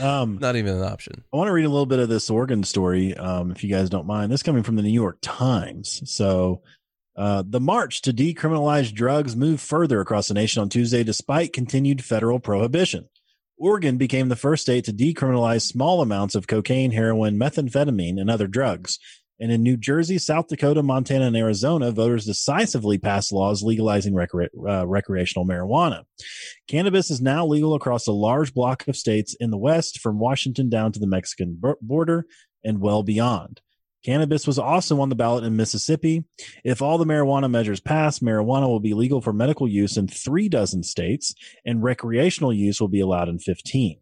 Um, Not even an option. I want to read a little bit of this Oregon story, um, if you guys don't mind. This coming from the New York Times. So, uh, the march to decriminalize drugs moved further across the nation on Tuesday, despite continued federal prohibition. Oregon became the first state to decriminalize small amounts of cocaine, heroin, methamphetamine, and other drugs. And in New Jersey, South Dakota, Montana, and Arizona, voters decisively passed laws legalizing uh, recreational marijuana. Cannabis is now legal across a large block of states in the West, from Washington down to the Mexican border and well beyond. Cannabis was also on the ballot in Mississippi. If all the marijuana measures pass, marijuana will be legal for medical use in three dozen states, and recreational use will be allowed in 15.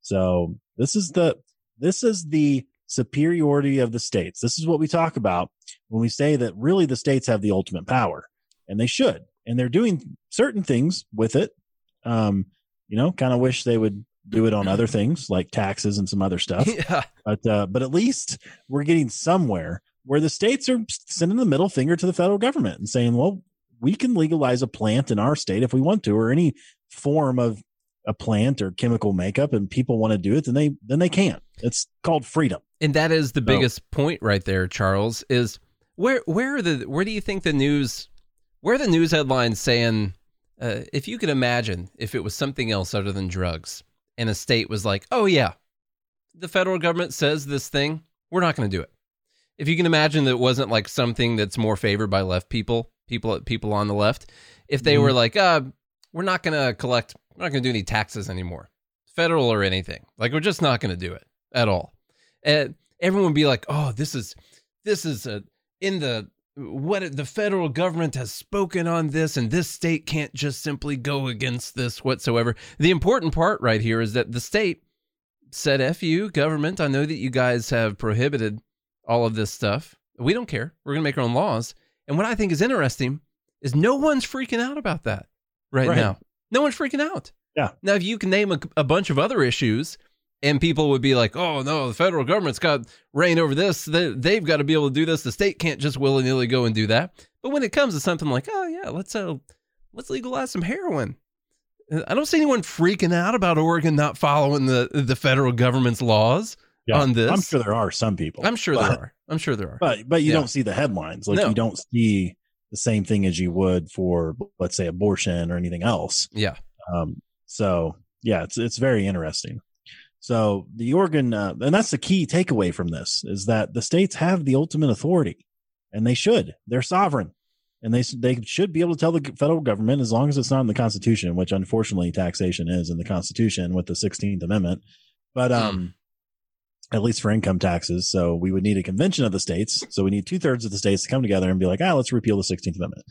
So this is the this is the superiority of the states. This is what we talk about when we say that really the states have the ultimate power, and they should, and they're doing certain things with it. Um, you know, kind of wish they would do it on other things like taxes and some other stuff. Yeah. But uh, but at least we're getting somewhere where the states are sending the middle finger to the federal government and saying, well, we can legalize a plant in our state if we want to, or any form of a plant or chemical makeup, and people want to do it, then they then they can. It's called freedom. And that is the biggest point right there, Charles, is where where are the where do you think the news where are the news headlines saying uh, if you could imagine if it was something else other than drugs and a state was like, "Oh yeah, the federal government says this thing, we're not going to do it." If you can imagine that it wasn't like something that's more favored by left people, people people on the left, if they Mhm. were like, "Uh, we're not going to collect, we're not going to do any taxes anymore, federal or anything. Like we're just not going to do it at all." And everyone would be like, "Oh, this is this is a in the what the federal government has spoken on this and this state can't just simply go against this whatsoever." The important part right here is that the state said, "F you, government. I know that you guys have prohibited all of this stuff. We don't care. We're going to make our own laws." And what I think is interesting is no one's freaking out about that right, Right. now. No one's freaking out. Yeah. Now, if you can name a, a bunch of other issues, and people would be like, "Oh no, the federal government's got reign over this. They, they've got to be able to do this. The state can't just willy nilly go and do that." But when it comes to something like, "Oh yeah, let's uh, let's legalize some heroin," I don't see anyone freaking out about Oregon not following the the federal government's laws on this. I'm sure there are some people. I'm sure but, there are. I'm sure there are. But but you Yeah. don't see the headlines. Like No. you don't see the same thing as you would for let's say abortion or anything else. yeah. Um, so yeah, it's it's very interesting. So the Oregon, uh, and that's the key takeaway from this is that the states have the ultimate authority, and they should. They're sovereign, and they they should be able to tell the federal government as long as it's not in the Constitution, which unfortunately taxation is in the Constitution with the Sixteenth Amendment. But um, at least for income taxes, so we would need a convention of the states. So we need two thirds of the states to come together and be like, ah, let's repeal the Sixteenth Amendment.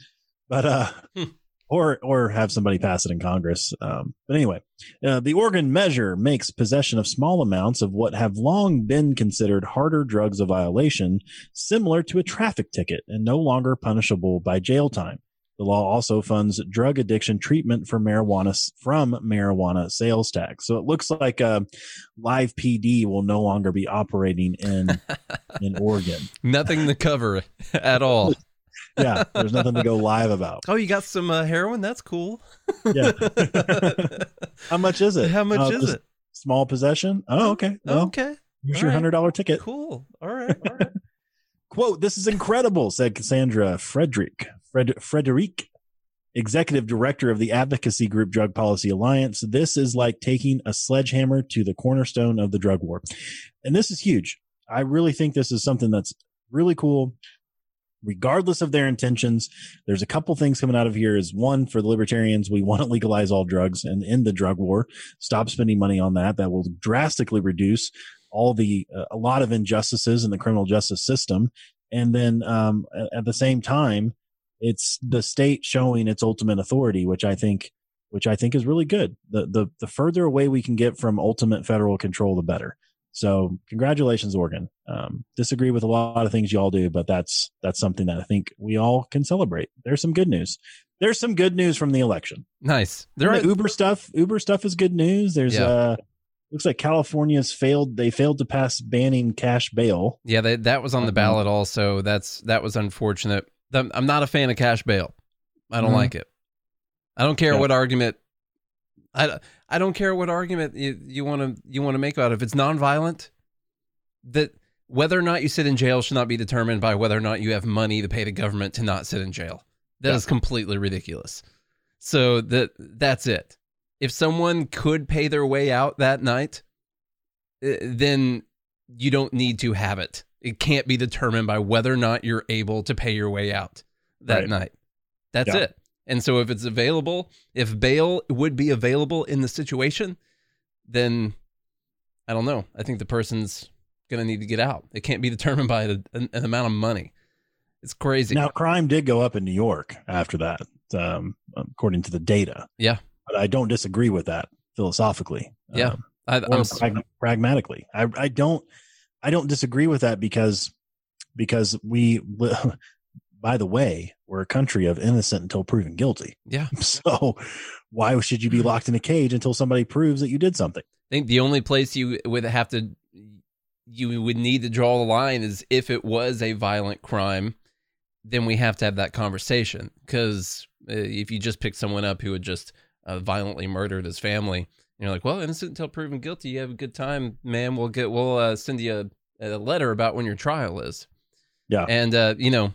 But uh, Hmm. or or have somebody pass it in Congress. Um, but anyway, uh, the Oregon measure makes possession of small amounts of what have long been considered harder drugs a violation, similar to a traffic ticket and no longer punishable by jail time. The law also funds drug addiction treatment for marijuana from marijuana sales tax. So it looks like uh, Live PD will no longer be operating in in Oregon. Nothing to cover at all. Yeah, there's nothing to go live about. Oh, you got some uh, heroin? That's cool. Yeah. How much is it? How much Oh, is it? Small possession. Oh, okay. Well, okay. here's all your right. hundred dollar ticket. Cool. All right. All right. Quote: This is incredible," said Kassandra Frederique. Fred Frederique, executive director of the advocacy group Drug Policy Alliance. This is like taking a sledgehammer to the cornerstone of the drug war, and this is huge. I really think this is something that's really cool. Regardless of their intentions, there's a couple things coming out of here. Is one for the libertarians, we want to legalize all drugs and end the drug war. Stop spending money on that. That will drastically reduce all the uh, a lot of injustices in the criminal justice system. And then um, at, the same time, it's the state showing its ultimate authority, which I think, which I think is really good. The the the further away we can get from ultimate federal control, the better. So congratulations, Oregon. Um, disagree with a lot of things y'all do, but that's that's something that I think we all can celebrate. There's some good news. There's some good news from the election. Nice. There There are the Uber stuff. Uber stuff is good news. There's Yeah. uh looks like California's failed. They failed to pass banning cash bail. Yeah, they, that was on the Um, ballot also. That's that was unfortunate. I'm not a fan of cash bail. I don't Mhm. like it. I don't care Yeah. what argument. I, I don't care what argument you want to you want to make about it. If it's nonviolent, that whether or not you sit in jail should not be determined by whether or not you have money to pay the government to not sit in jail. That is Yeah. completely ridiculous. So that that's it. If someone could pay their way out that night, eh, then you don't need to have it. It can't be determined by whether or not you're able to pay your way out that Right. night. That's Yeah. it. And so if it's available, if bail would be available in the situation, then I don't know. I think the person's going to need to get out. It can't be determined by an, an amount of money. It's crazy. Now, crime did go up in New York after that, um, according to the data. Yeah. But I don't disagree with that philosophically. Yeah. Um, I, I'm prag- pragmatically. I, I don't I don't disagree with that because because we by the way, we're a country of innocent until proven guilty. yeah. So why should you be locked in a cage until somebody proves that you did something? I think the only place you would have to you would need to draw the line is if it was a violent crime, then we have to have that conversation. Because uh, if you just pick someone up who would just uh, violently murdered his family, and you're like, well, innocent until proven guilty. You have a good time, man. We'll get we'll uh, send you a, a letter about when your trial is. Yeah. and uh, you know,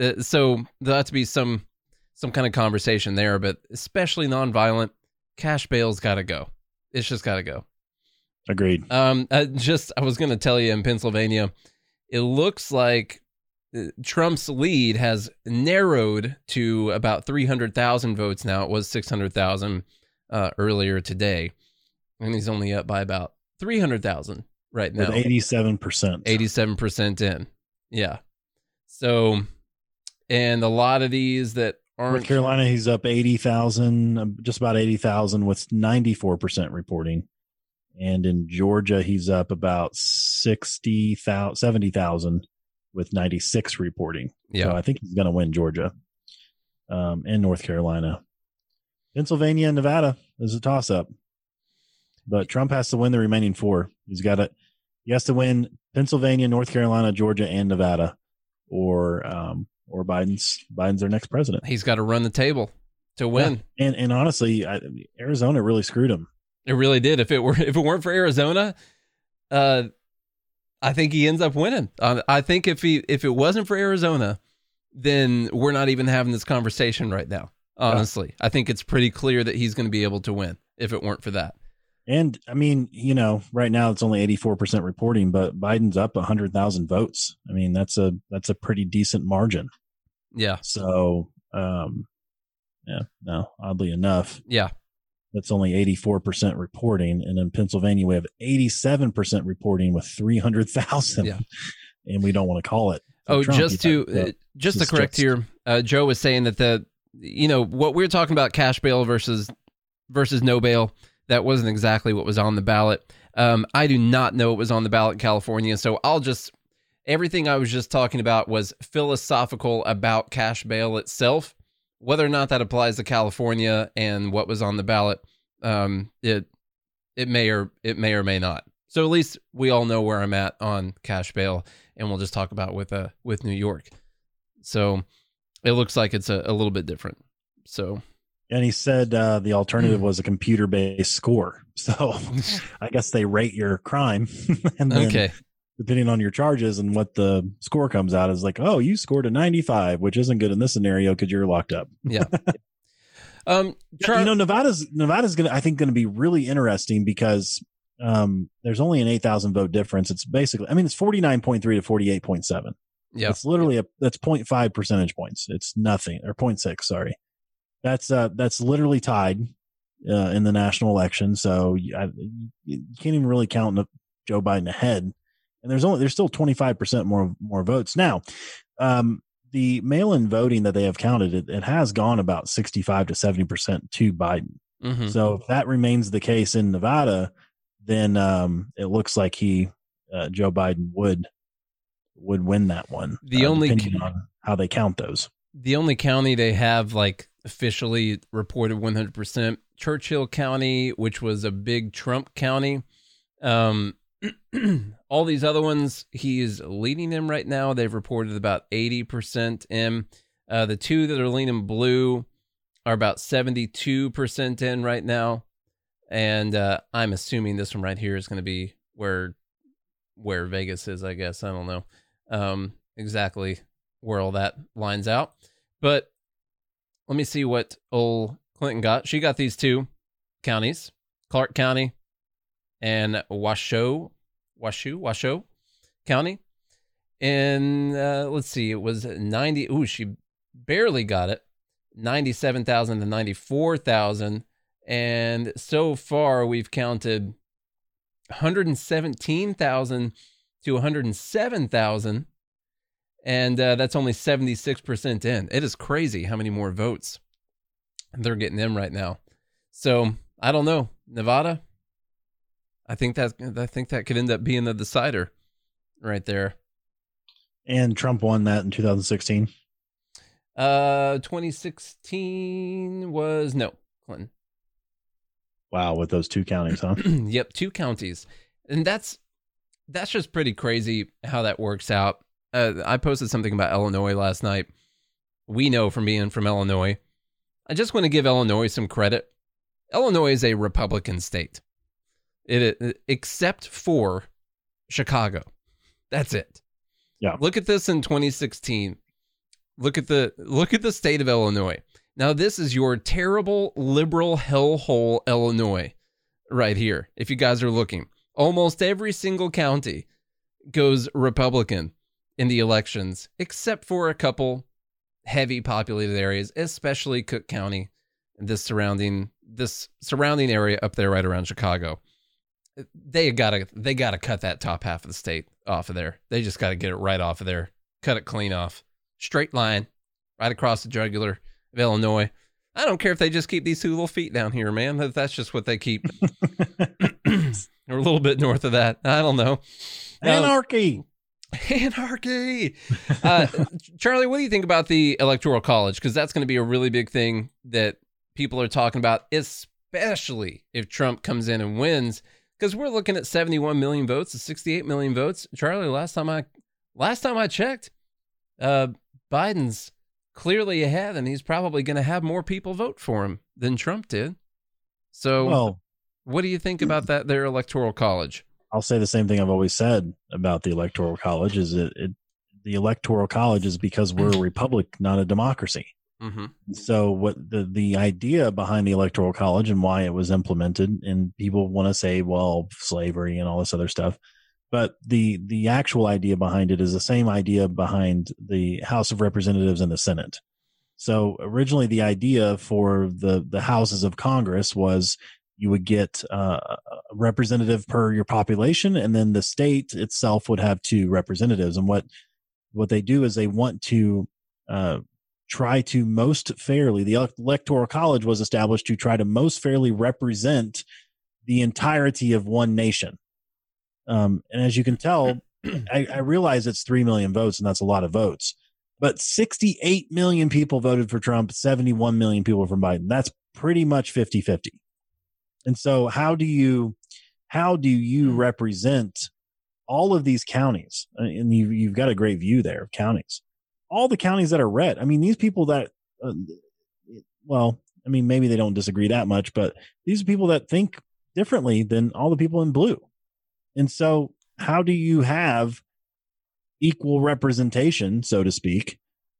uh, so there has to be some some kind of conversation there. But especially nonviolent, cash bail's got to go. It's just got to go. Agreed. Um, I just I was going to tell you in Pennsylvania, it looks like Trump's lead has narrowed to about three hundred thousand votes now. It was six hundred thousand uh, earlier today, and he's only up by about three hundred thousand right With now. percent. Eighty-seven percent in, yeah. So, and a lot of these that aren't North Carolina, he's up eighty thousand, just about eighty thousand, with ninety four percent reporting. And in Georgia, he's up about 60,000, 70,000 with 96 reporting. yeah, So I think he's going to win Georgia um, and North Carolina. Pennsylvania and Nevada is a toss up. But Trump has to win the remaining four. He's got to, he has to win Pennsylvania, North Carolina, Georgia, and Nevada, or um, or Biden's Biden's their next president. he's got to run the table to win. And and honestly, I, Arizona really screwed him. It really did. If it were if it weren't for Arizona, uh, I think he ends up winning. Uh, I think if he if it wasn't for Arizona, then we're not even having this conversation right now. Honestly, I think it's pretty clear that he's going to be able to win if it weren't for that. And I mean, you know, right now it's only 84% reporting, but Biden's up 100,000 votes. I mean, that's a that's a pretty decent margin. Yeah, So, um yeah, no, oddly enough, yeah, that's only 84% reporting and in Pennsylvania we have 87% reporting with 300,000. Yeah. And we don't want to call it. Oh, Trump, just to uh, just to just- correct here, uh, Joe was saying that the you know what we are talking about cash bail versus versus no bail. That wasn't exactly what was on the ballot. Um, I do not know what was on the ballot in California, so I'll just everything I was just talking about was philosophical about cash bail itself. Whether or not that applies to California and what was on the ballot, um, it it may or it may or may not. So at least we all know where I'm at on cash bail, and we'll just talk about with uh with New York. So it looks like it's a, a little bit different. So And he said uh, the alternative Hmm. was a computer based score. So I guess they rate your crime and then okay, depending on your charges and what the score comes out is like, oh, you scored a 95, which isn't good in this scenario because you're locked up. um, Yeah, Char- you know, Nevada's Nevada's gonna I think gonna be really interesting because um there's only an eight thousand vote difference. It's basically I mean it's forty nine point three to forty eight point seven. yeah, It's literally a that's 0.5 percentage points. It's nothing or 0.6, sorry. That's uh that's literally tied uh, in the national election. So I, you can't even really count Joe Biden ahead. And there's only there's still 25 percent more more votes now. Um, the mail-in voting that they have counted, it, it has gone about 65 to 70 percent to Biden. mhm. So if that remains the case in Nevada, then um, it looks like he uh, Joe Biden would would win that one. The uh, only depending ca- on how they count those. the only county they have like officially reported 100% churchill county which was a big trump county um all these other ones he is leading them right now. They've reported about 80% in. Uh, the two that are leaning blue are about 72% in right now. And uh, i'm assuming this one right here is going to be where where vegas is i guess. I don't know um exactly where all that lines out. But let me see what old Clinton got. She got these two counties, Clark County and Washoe, Washoe, Washoe County. And uh, let's see, it was 90. Ooh, she barely got it. 97,000 to 94,000. And so far, we've counted 117,000 to 107,000. And uh, that's only 76% in. It is crazy how many more votes they're getting in right now. So I don't know. Nevada, I think that I think that could end up being the decider right there. And Trump won that in 2016. Uh 2016 was no, Clinton. Wow, with those two counties, huh? yep, two counties. And that's that's just pretty crazy how that works out. Uh, I posted something about Illinois last night. We know from being from Illinois. I just want to give Illinois some credit. Illinois is a Republican state. It, it except for Chicago. That's it. Yeah. Look at this in 2016. Look at the look at the state of Illinois. Now this is your terrible liberal hellhole Illinois right here. If you guys are looking, almost every single county goes Republican in the elections except for a couple heavy populated areas, especially Cook County and this surrounding this surrounding area up there right around Chicago. They gotta they gotta cut that top half of the state off of there. They just gotta get it right off of there. Cut it clean off. Straight line, right across the jugular of Illinois. I don't care if they just keep these two little feet down here, man. That's just what they keep. or a little bit north of that. I don't know. Anarchy. Anarchy. Uh, Charlie, what do you think about the Electoral College? Because that's going to be a really big thing that people are talking about, especially if Trump comes in and wins. Because we're looking at 71 million votes to 68 million votes. Charlie, last time I last time I checked, uh, Biden's clearly ahead, and he's probably going to have more people vote for him than Trump did. So, Well, what do you think about that? Their Electoral College. I'll say the same thing I've always said about the electoral college is it, it the electoral college is because we're a republic, not a democracy. Mm-hmm. So what the the idea behind the electoral college and why it was implemented, and people want to say, well, slavery and all this other stuff, but the the actual idea behind it is the same idea behind the House of Representatives and the Senate. So originally, the idea for the the houses of Congress was you would get uh, a representative per your population, and then the state itself would have two representatives. And what what they do is they want to uh, try to most fairly. The electoral college was established to try to most fairly represent the entirety of one nation. Um, and as you can tell, I, I realize it's three million votes, and that's a lot of votes. But 68 million people voted for Trump, 71 million people for Biden. That's pretty much 50 50. And so how do you how do you represent all of these counties? And you you've got a great view there of counties. All the counties that are red. I mean, these people that uh, well, I mean, maybe they don't disagree that much, but these are people that think differently than all the people in blue. And so how do you have equal representation, so to speak,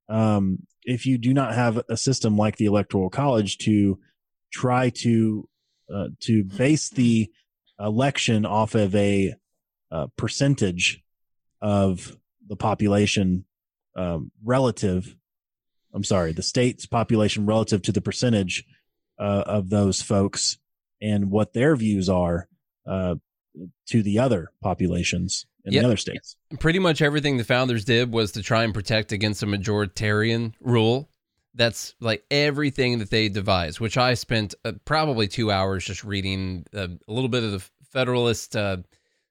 um, if you do not have a system like the electoral college to try to uh, to base the election off of a uh, percentage of the population um, relative. I'm sorry, the state's population relative to the percentage uh, of those folks and what their views are uh, to the other populations in Yep. the other states. pretty much everything the founders did was to try and protect against a majoritarian rule. That's like everything that they devised, which I spent uh, probably two hours just reading uh, a little bit of the Federalist. Uh,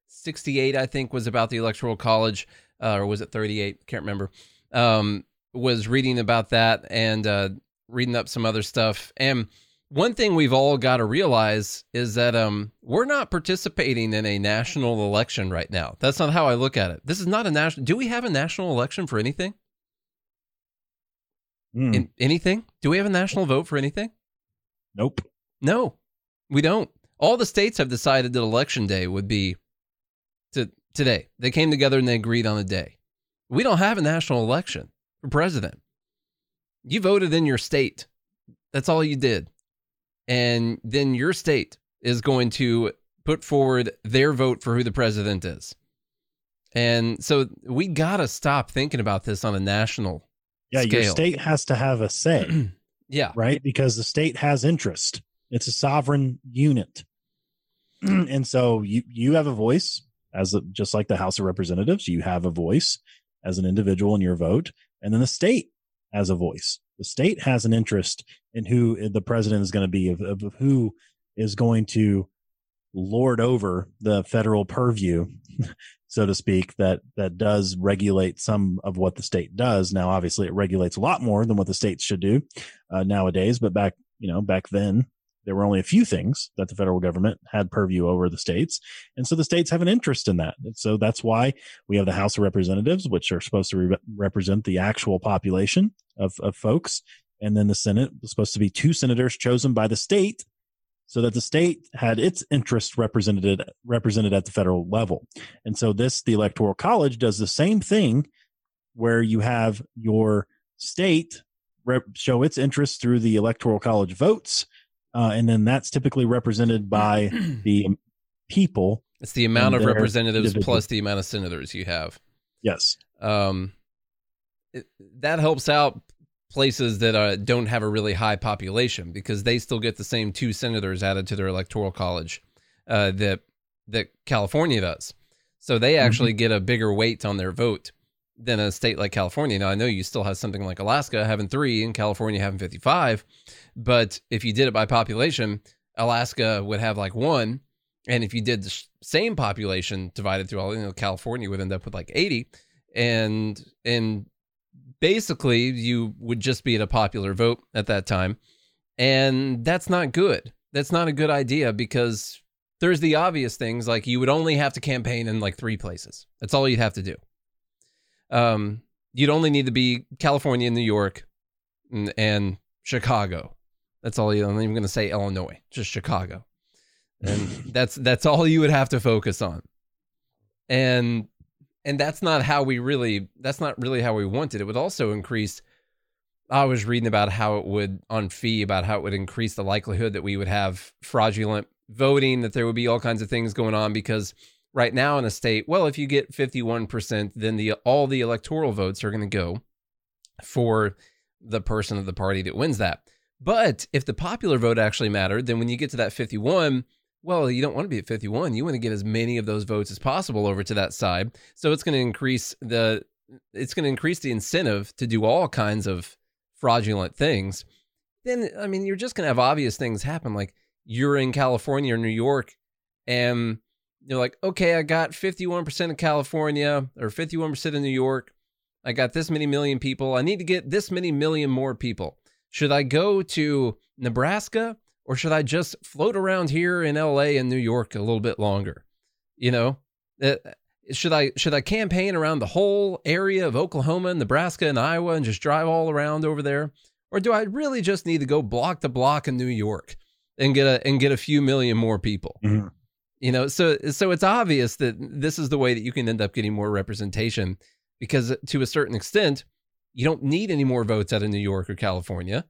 68, I think, was about the Electoral College, uh, or was it 38? Can't remember. Um, was reading about that and uh, reading up some other stuff. And one thing we've all got to realize is that um, we're not participating in a national election right now. That's not how I look at it. This is not a national. Do we have a national election for anything? Hmm. In anything? Do we have a national vote for anything? nope. No, we don't. All the states have decided that election day would be to today. They came together and they agreed on a day. We don't have a national election for president. You voted in your state. That's all you did. And then your state is going to put forward their vote for who the president is. And so we got to stop thinking about this on a national Yeah, your state has to have a say, yeah. right? Because the state has interest. It's a sovereign unit. and so you you have a voice as a, just like the House of Representatives, you have a voice as an individual in your vote, and then the state has a voice. The state has an interest in who the president is going to be, of, of who is going to lord over the federal purview, so to speak, that that does regulate some of what the state does. Now, obviously, it regulates a lot more than what the states should do uh, nowadays. But back, you know, back then, there were only a few things that the federal government had purview over the states. And so the states have an interest in that. And so that's why we have the House of Representatives, which are supposed to re- represent the actual population of, of folks. And then the Senate was supposed to be two senators chosen by the state so that the state had its interests represented represented at the federal level. And so this the electoral college does the same thing where you have your state rep- show its interest through the electoral college votes uh, and then that's typically represented by the people. It's the amount of representatives individual. plus the amount of senators you have. Yes. Um, it, that helps out places that uh, don't have a really high population because they still get the same two senators added to their electoral college uh, that that California does. So they mm-hmm. actually mm-hmm. get a bigger weight on their vote than a state like California. Now I know you still have something like Alaska having three and California having fifty five, but if you did it by population, Alaska would have like one. And if you did the same population divided through all, you know, California would end up with like 80. And, and basically you would just be at a popular vote at that time. And that's not good. That's not a good idea because there's the obvious things like you would only have to campaign in like three places. That's all you'd have to do. Um, you'd only need to be California, New York, and, and Chicago. That's all you. I'm even going to say Illinois, just Chicago, and that's that's all you would have to focus on. And and that's not how we really. That's not really how we wanted. It would also increase. I was reading about how it would on fee about how it would increase the likelihood that we would have fraudulent voting, that there would be all kinds of things going on because right now in a state, well, if you get 51%, then the all the electoral votes are going to go for the person of the party that wins that. But if the popular vote actually mattered, then when you get to that 51, well, you don't want to be at 51. You want to get as many of those votes as possible over to that side. So it's going to increase the it's going to increase the incentive to do all kinds of fraudulent things. Then I mean, you're just going to have obvious things happen like you're in California or New York and you're like, "Okay, I got 51% of California or 51% of New York. I got this many million people. I need to get this many million more people." Should I go to Nebraska or should I just float around here in LA and New York a little bit longer? You know, uh, should I should I campaign around the whole area of Oklahoma, Nebraska, and Iowa and just drive all around over there? Or do I really just need to go block to block in New York and get a and get a few million more people? Mm-hmm. You know, so so it's obvious that this is the way that you can end up getting more representation because to a certain extent, you don't need any more votes out of New York or California.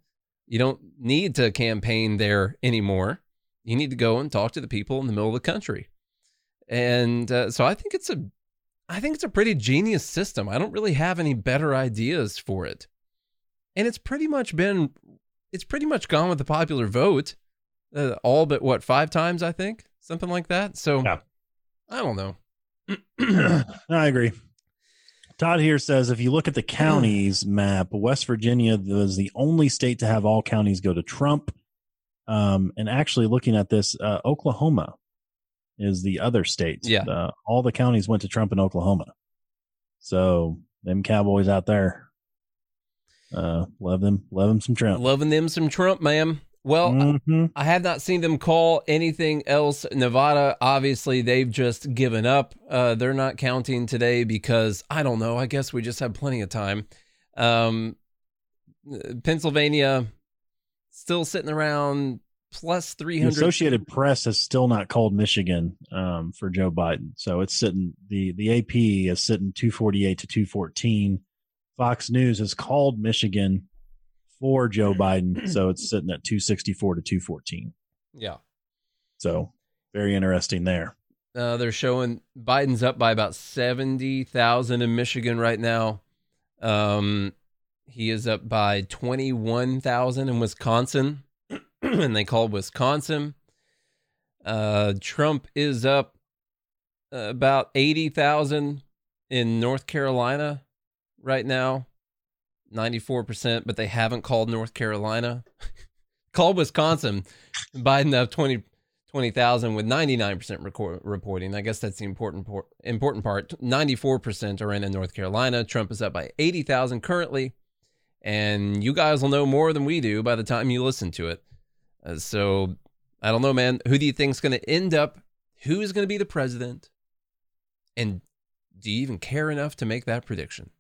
You don't need to campaign there anymore. You need to go and talk to the people in the middle of the country. And uh, so I think it's a I think it's a pretty genius system. I don't really have any better ideas for it. And it's pretty much been it's pretty much gone with the popular vote. Uh, all but what, 5 times I think, something like that. So yeah. I don't know. I agree. Todd here says if you look at the counties map, West Virginia was the only state to have all counties go to Trump. Um, and actually, looking at this, uh, Oklahoma is the other state. Yeah, uh, all the counties went to Trump in Oklahoma. So them Cowboys out there, uh, love them, love them some Trump, loving them some Trump, ma'am. Well, mm-hmm. I have not seen them call anything else. Nevada, obviously, they've just given up. Uh, they're not counting today because I don't know. I guess we just have plenty of time. Um, Pennsylvania, still sitting around plus 300. The Associated Press has still not called Michigan um, for Joe Biden. So it's sitting, the, the AP is sitting 248 to 214. Fox News has called Michigan for Joe Biden. So it's sitting at 264 to 214. Yeah. So very interesting there. Uh, they're showing Biden's up by about 70,000 in Michigan right now. Um, he is up by 21,000 in Wisconsin, and they called Wisconsin. Uh, Trump is up about 80,000 in North Carolina right now. 94%, but they haven't called North Carolina. called Wisconsin. Biden up 20 20,000 with 99% record, reporting. I guess that's the important important part. 94% are in in North Carolina. Trump is up by 80,000 currently. And you guys will know more than we do by the time you listen to it. Uh, so I don't know, man. Who do you think is going to end up? Who's going to be the president? And do you even care enough to make that prediction?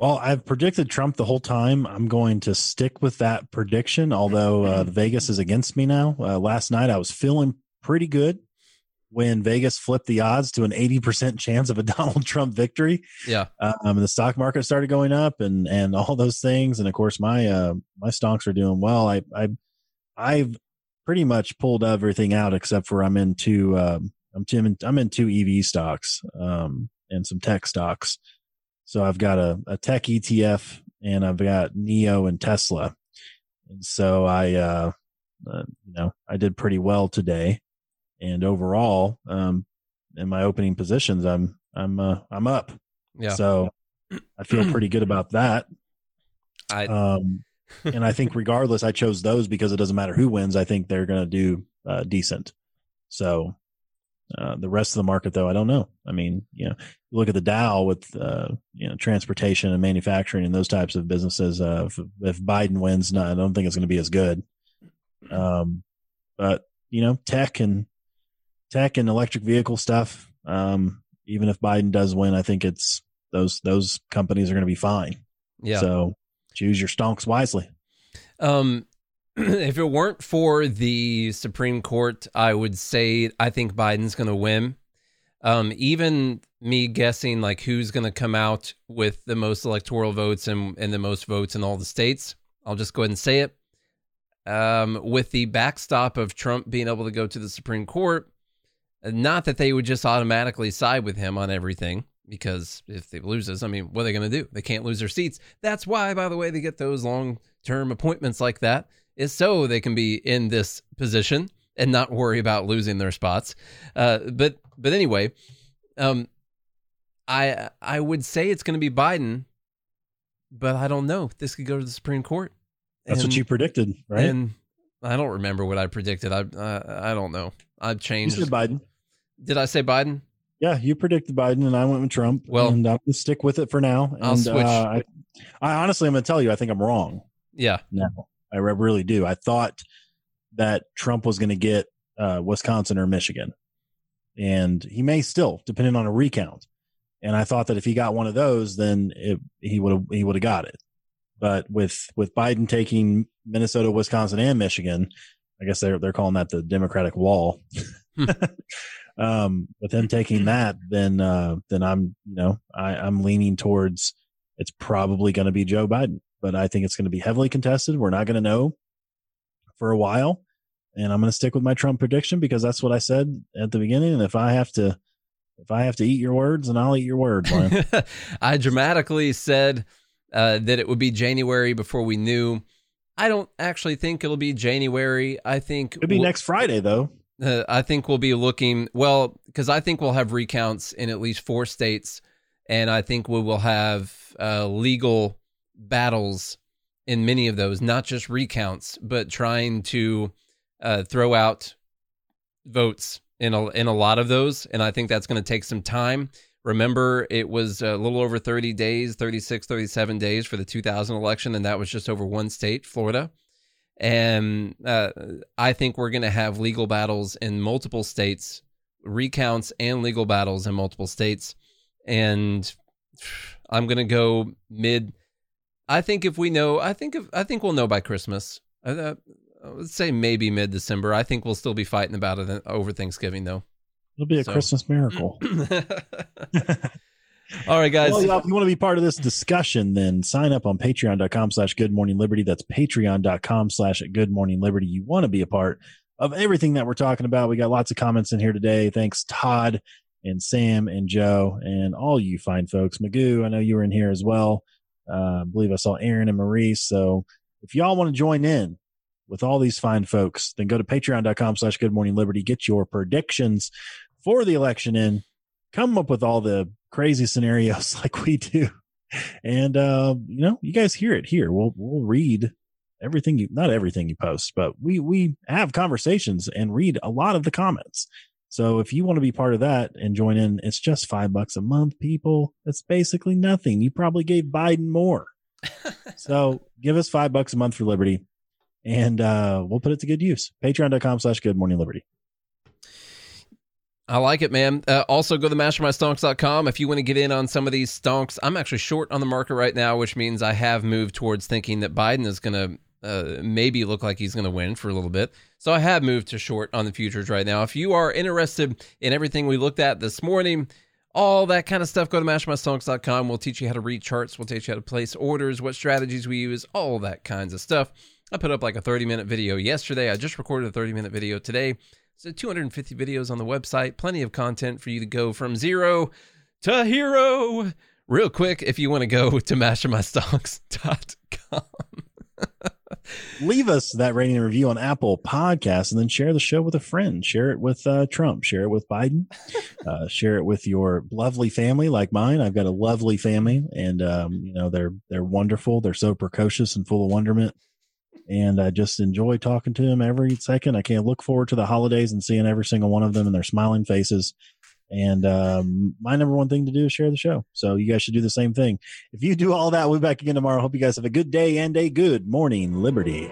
Well, I've predicted Trump the whole time. I'm going to stick with that prediction, although uh, Vegas is against me now. Uh, last night, I was feeling pretty good when Vegas flipped the odds to an 80% chance of a Donald Trump victory. Yeah. Um, the stock market started going up and, and all those things. And of course, my, uh, my stocks are doing well. I, I, I've pretty much pulled everything out except for I'm in two, um, I'm, in, I'm in two EV stocks, um, and some tech stocks. So I've got a, a tech ETF and I've got NIO and Tesla. And so I, uh, uh, you know, I did pretty well today. And overall, um, in my opening positions, I'm, I'm, uh, I'm up. Yeah. So I feel pretty good about that. I, um, and I think regardless, I chose those because it doesn't matter who wins. I think they're going to do uh, decent. So uh, the rest of the market, though, I don't know. I mean, you know, you look at the Dow with uh, you know transportation and manufacturing and those types of businesses. Uh, if, if Biden wins, no, I don't think it's going to be as good. Um, but you know, tech and tech and electric vehicle stuff. Um, even if Biden does win, I think it's those those companies are going to be fine. Yeah. So choose your stonks wisely. Um, if it weren't for the Supreme Court, I would say I think Biden's going to win. Um, even me guessing like who's going to come out with the most electoral votes and, and the most votes in all the states, I'll just go ahead and say it. Um, with the backstop of Trump being able to go to the Supreme Court, not that they would just automatically side with him on everything, because if they loses, I mean, what are they going to do? They can't lose their seats. That's why, by the way, they get those long term appointments like that is so they can be in this position and not worry about losing their spots. Uh, but but anyway, um, I I would say it's going to be Biden, but I don't know. This could go to the Supreme Court. That's and, what you predicted, right? And I don't remember what I predicted. I I, I don't know. I've changed. You said Biden. Did I say Biden? Yeah, you predicted Biden, and I went with Trump. Well, and I'm gonna stick with it for now. And, I'll switch. Uh, I, I honestly, I'm gonna tell you, I think I'm wrong. Yeah. Now, I really do. I thought that Trump was going to get uh, Wisconsin or Michigan, and he may still, depending on a recount. And I thought that if he got one of those, then it, he would have he would have got it. But with with Biden taking Minnesota, Wisconsin, and Michigan, I guess they're they're calling that the Democratic Wall. Hmm. um, with him taking that, then uh, then I'm you know I, I'm leaning towards it's probably going to be Joe Biden but I think it's going to be heavily contested. We're not going to know for a while. And I'm going to stick with my Trump prediction because that's what I said at the beginning. And if I have to, if I have to eat your words, then I'll eat your words. I dramatically said uh, that it would be January before we knew. I don't actually think it'll be January. I think it'll be we'll, next Friday, though. Uh, I think we'll be looking well because I think we'll have recounts in at least four states, and I think we will have uh, legal battles in many of those, not just recounts, but trying to uh, throw out votes in a, in a lot of those. And I think that's going to take some time. Remember, it was a little over 30 days, 36, 37 days for the 2000 election, and that was just over one state, Florida. And uh, I think we're going to have legal battles in multiple states, recounts and legal battles in multiple states. And I'm going to go mid I think if we know, I think if, I think we'll know by Christmas. Uh, uh let's say maybe mid December. I think we'll still be fighting about it over Thanksgiving, though. It'll be a so. Christmas miracle. All right, guys. Well, if you want to be part of this discussion, then sign up on patreon.com slash good morning liberty. That's patreon.com slash good morning liberty. You want to be a part of everything that we're talking about. We got lots of comments in here today. Thanks, Todd and Sam and Joe and all you fine folks. Magoo, I know you were in here as well. Uh, I believe I saw Aaron and Marie. So if y'all want to join in with all these fine folks, then go to patreon.com slash good morning liberty. Get your predictions for the election in, come up with all the crazy scenarios like we do. And uh, you know, you guys hear it here. We'll we'll read everything you not everything you post, but we we have conversations and read a lot of the comments. So if you want to be part of that and join in, it's just five bucks a month, people. That's basically nothing. You probably gave Biden more. so give us five bucks a month for Liberty and uh, we'll put it to good use. Patreon.com slash good morning liberty. I like it, man. Uh, also, go to mastermystonks.com if you want to get in on some of these stonks. I'm actually short on the market right now, which means I have moved towards thinking that Biden is going to uh, maybe look like he's going to win for a little bit. So I have moved to short on the futures right now. If you are interested in everything we looked at this morning, all that kind of stuff, go to mastermystonks.com. We'll teach you how to read charts. We'll teach you how to place orders, what strategies we use, all that kinds of stuff. I put up like a 30 minute video yesterday. I just recorded a 30 minute video today. So 250 videos on the website. Plenty of content for you to go from zero to hero real quick if you want to go to mastermystonks.com. Leave us that rating and review on Apple Podcasts and then share the show with a friend. Share it with uh, Trump. Share it with Biden. Uh, share it with your lovely family like mine. I've got a lovely family and, um, you know, they're, they're wonderful. They're so precocious and full of wonderment. And I just enjoy talking to them every second. I can't look forward to the holidays and seeing every single one of them and their smiling faces. And um, my number one thing to do is share the show. So you guys should do the same thing. If you do all that, we'll be back again tomorrow. Hope you guys have a good day and a good morning, Liberty.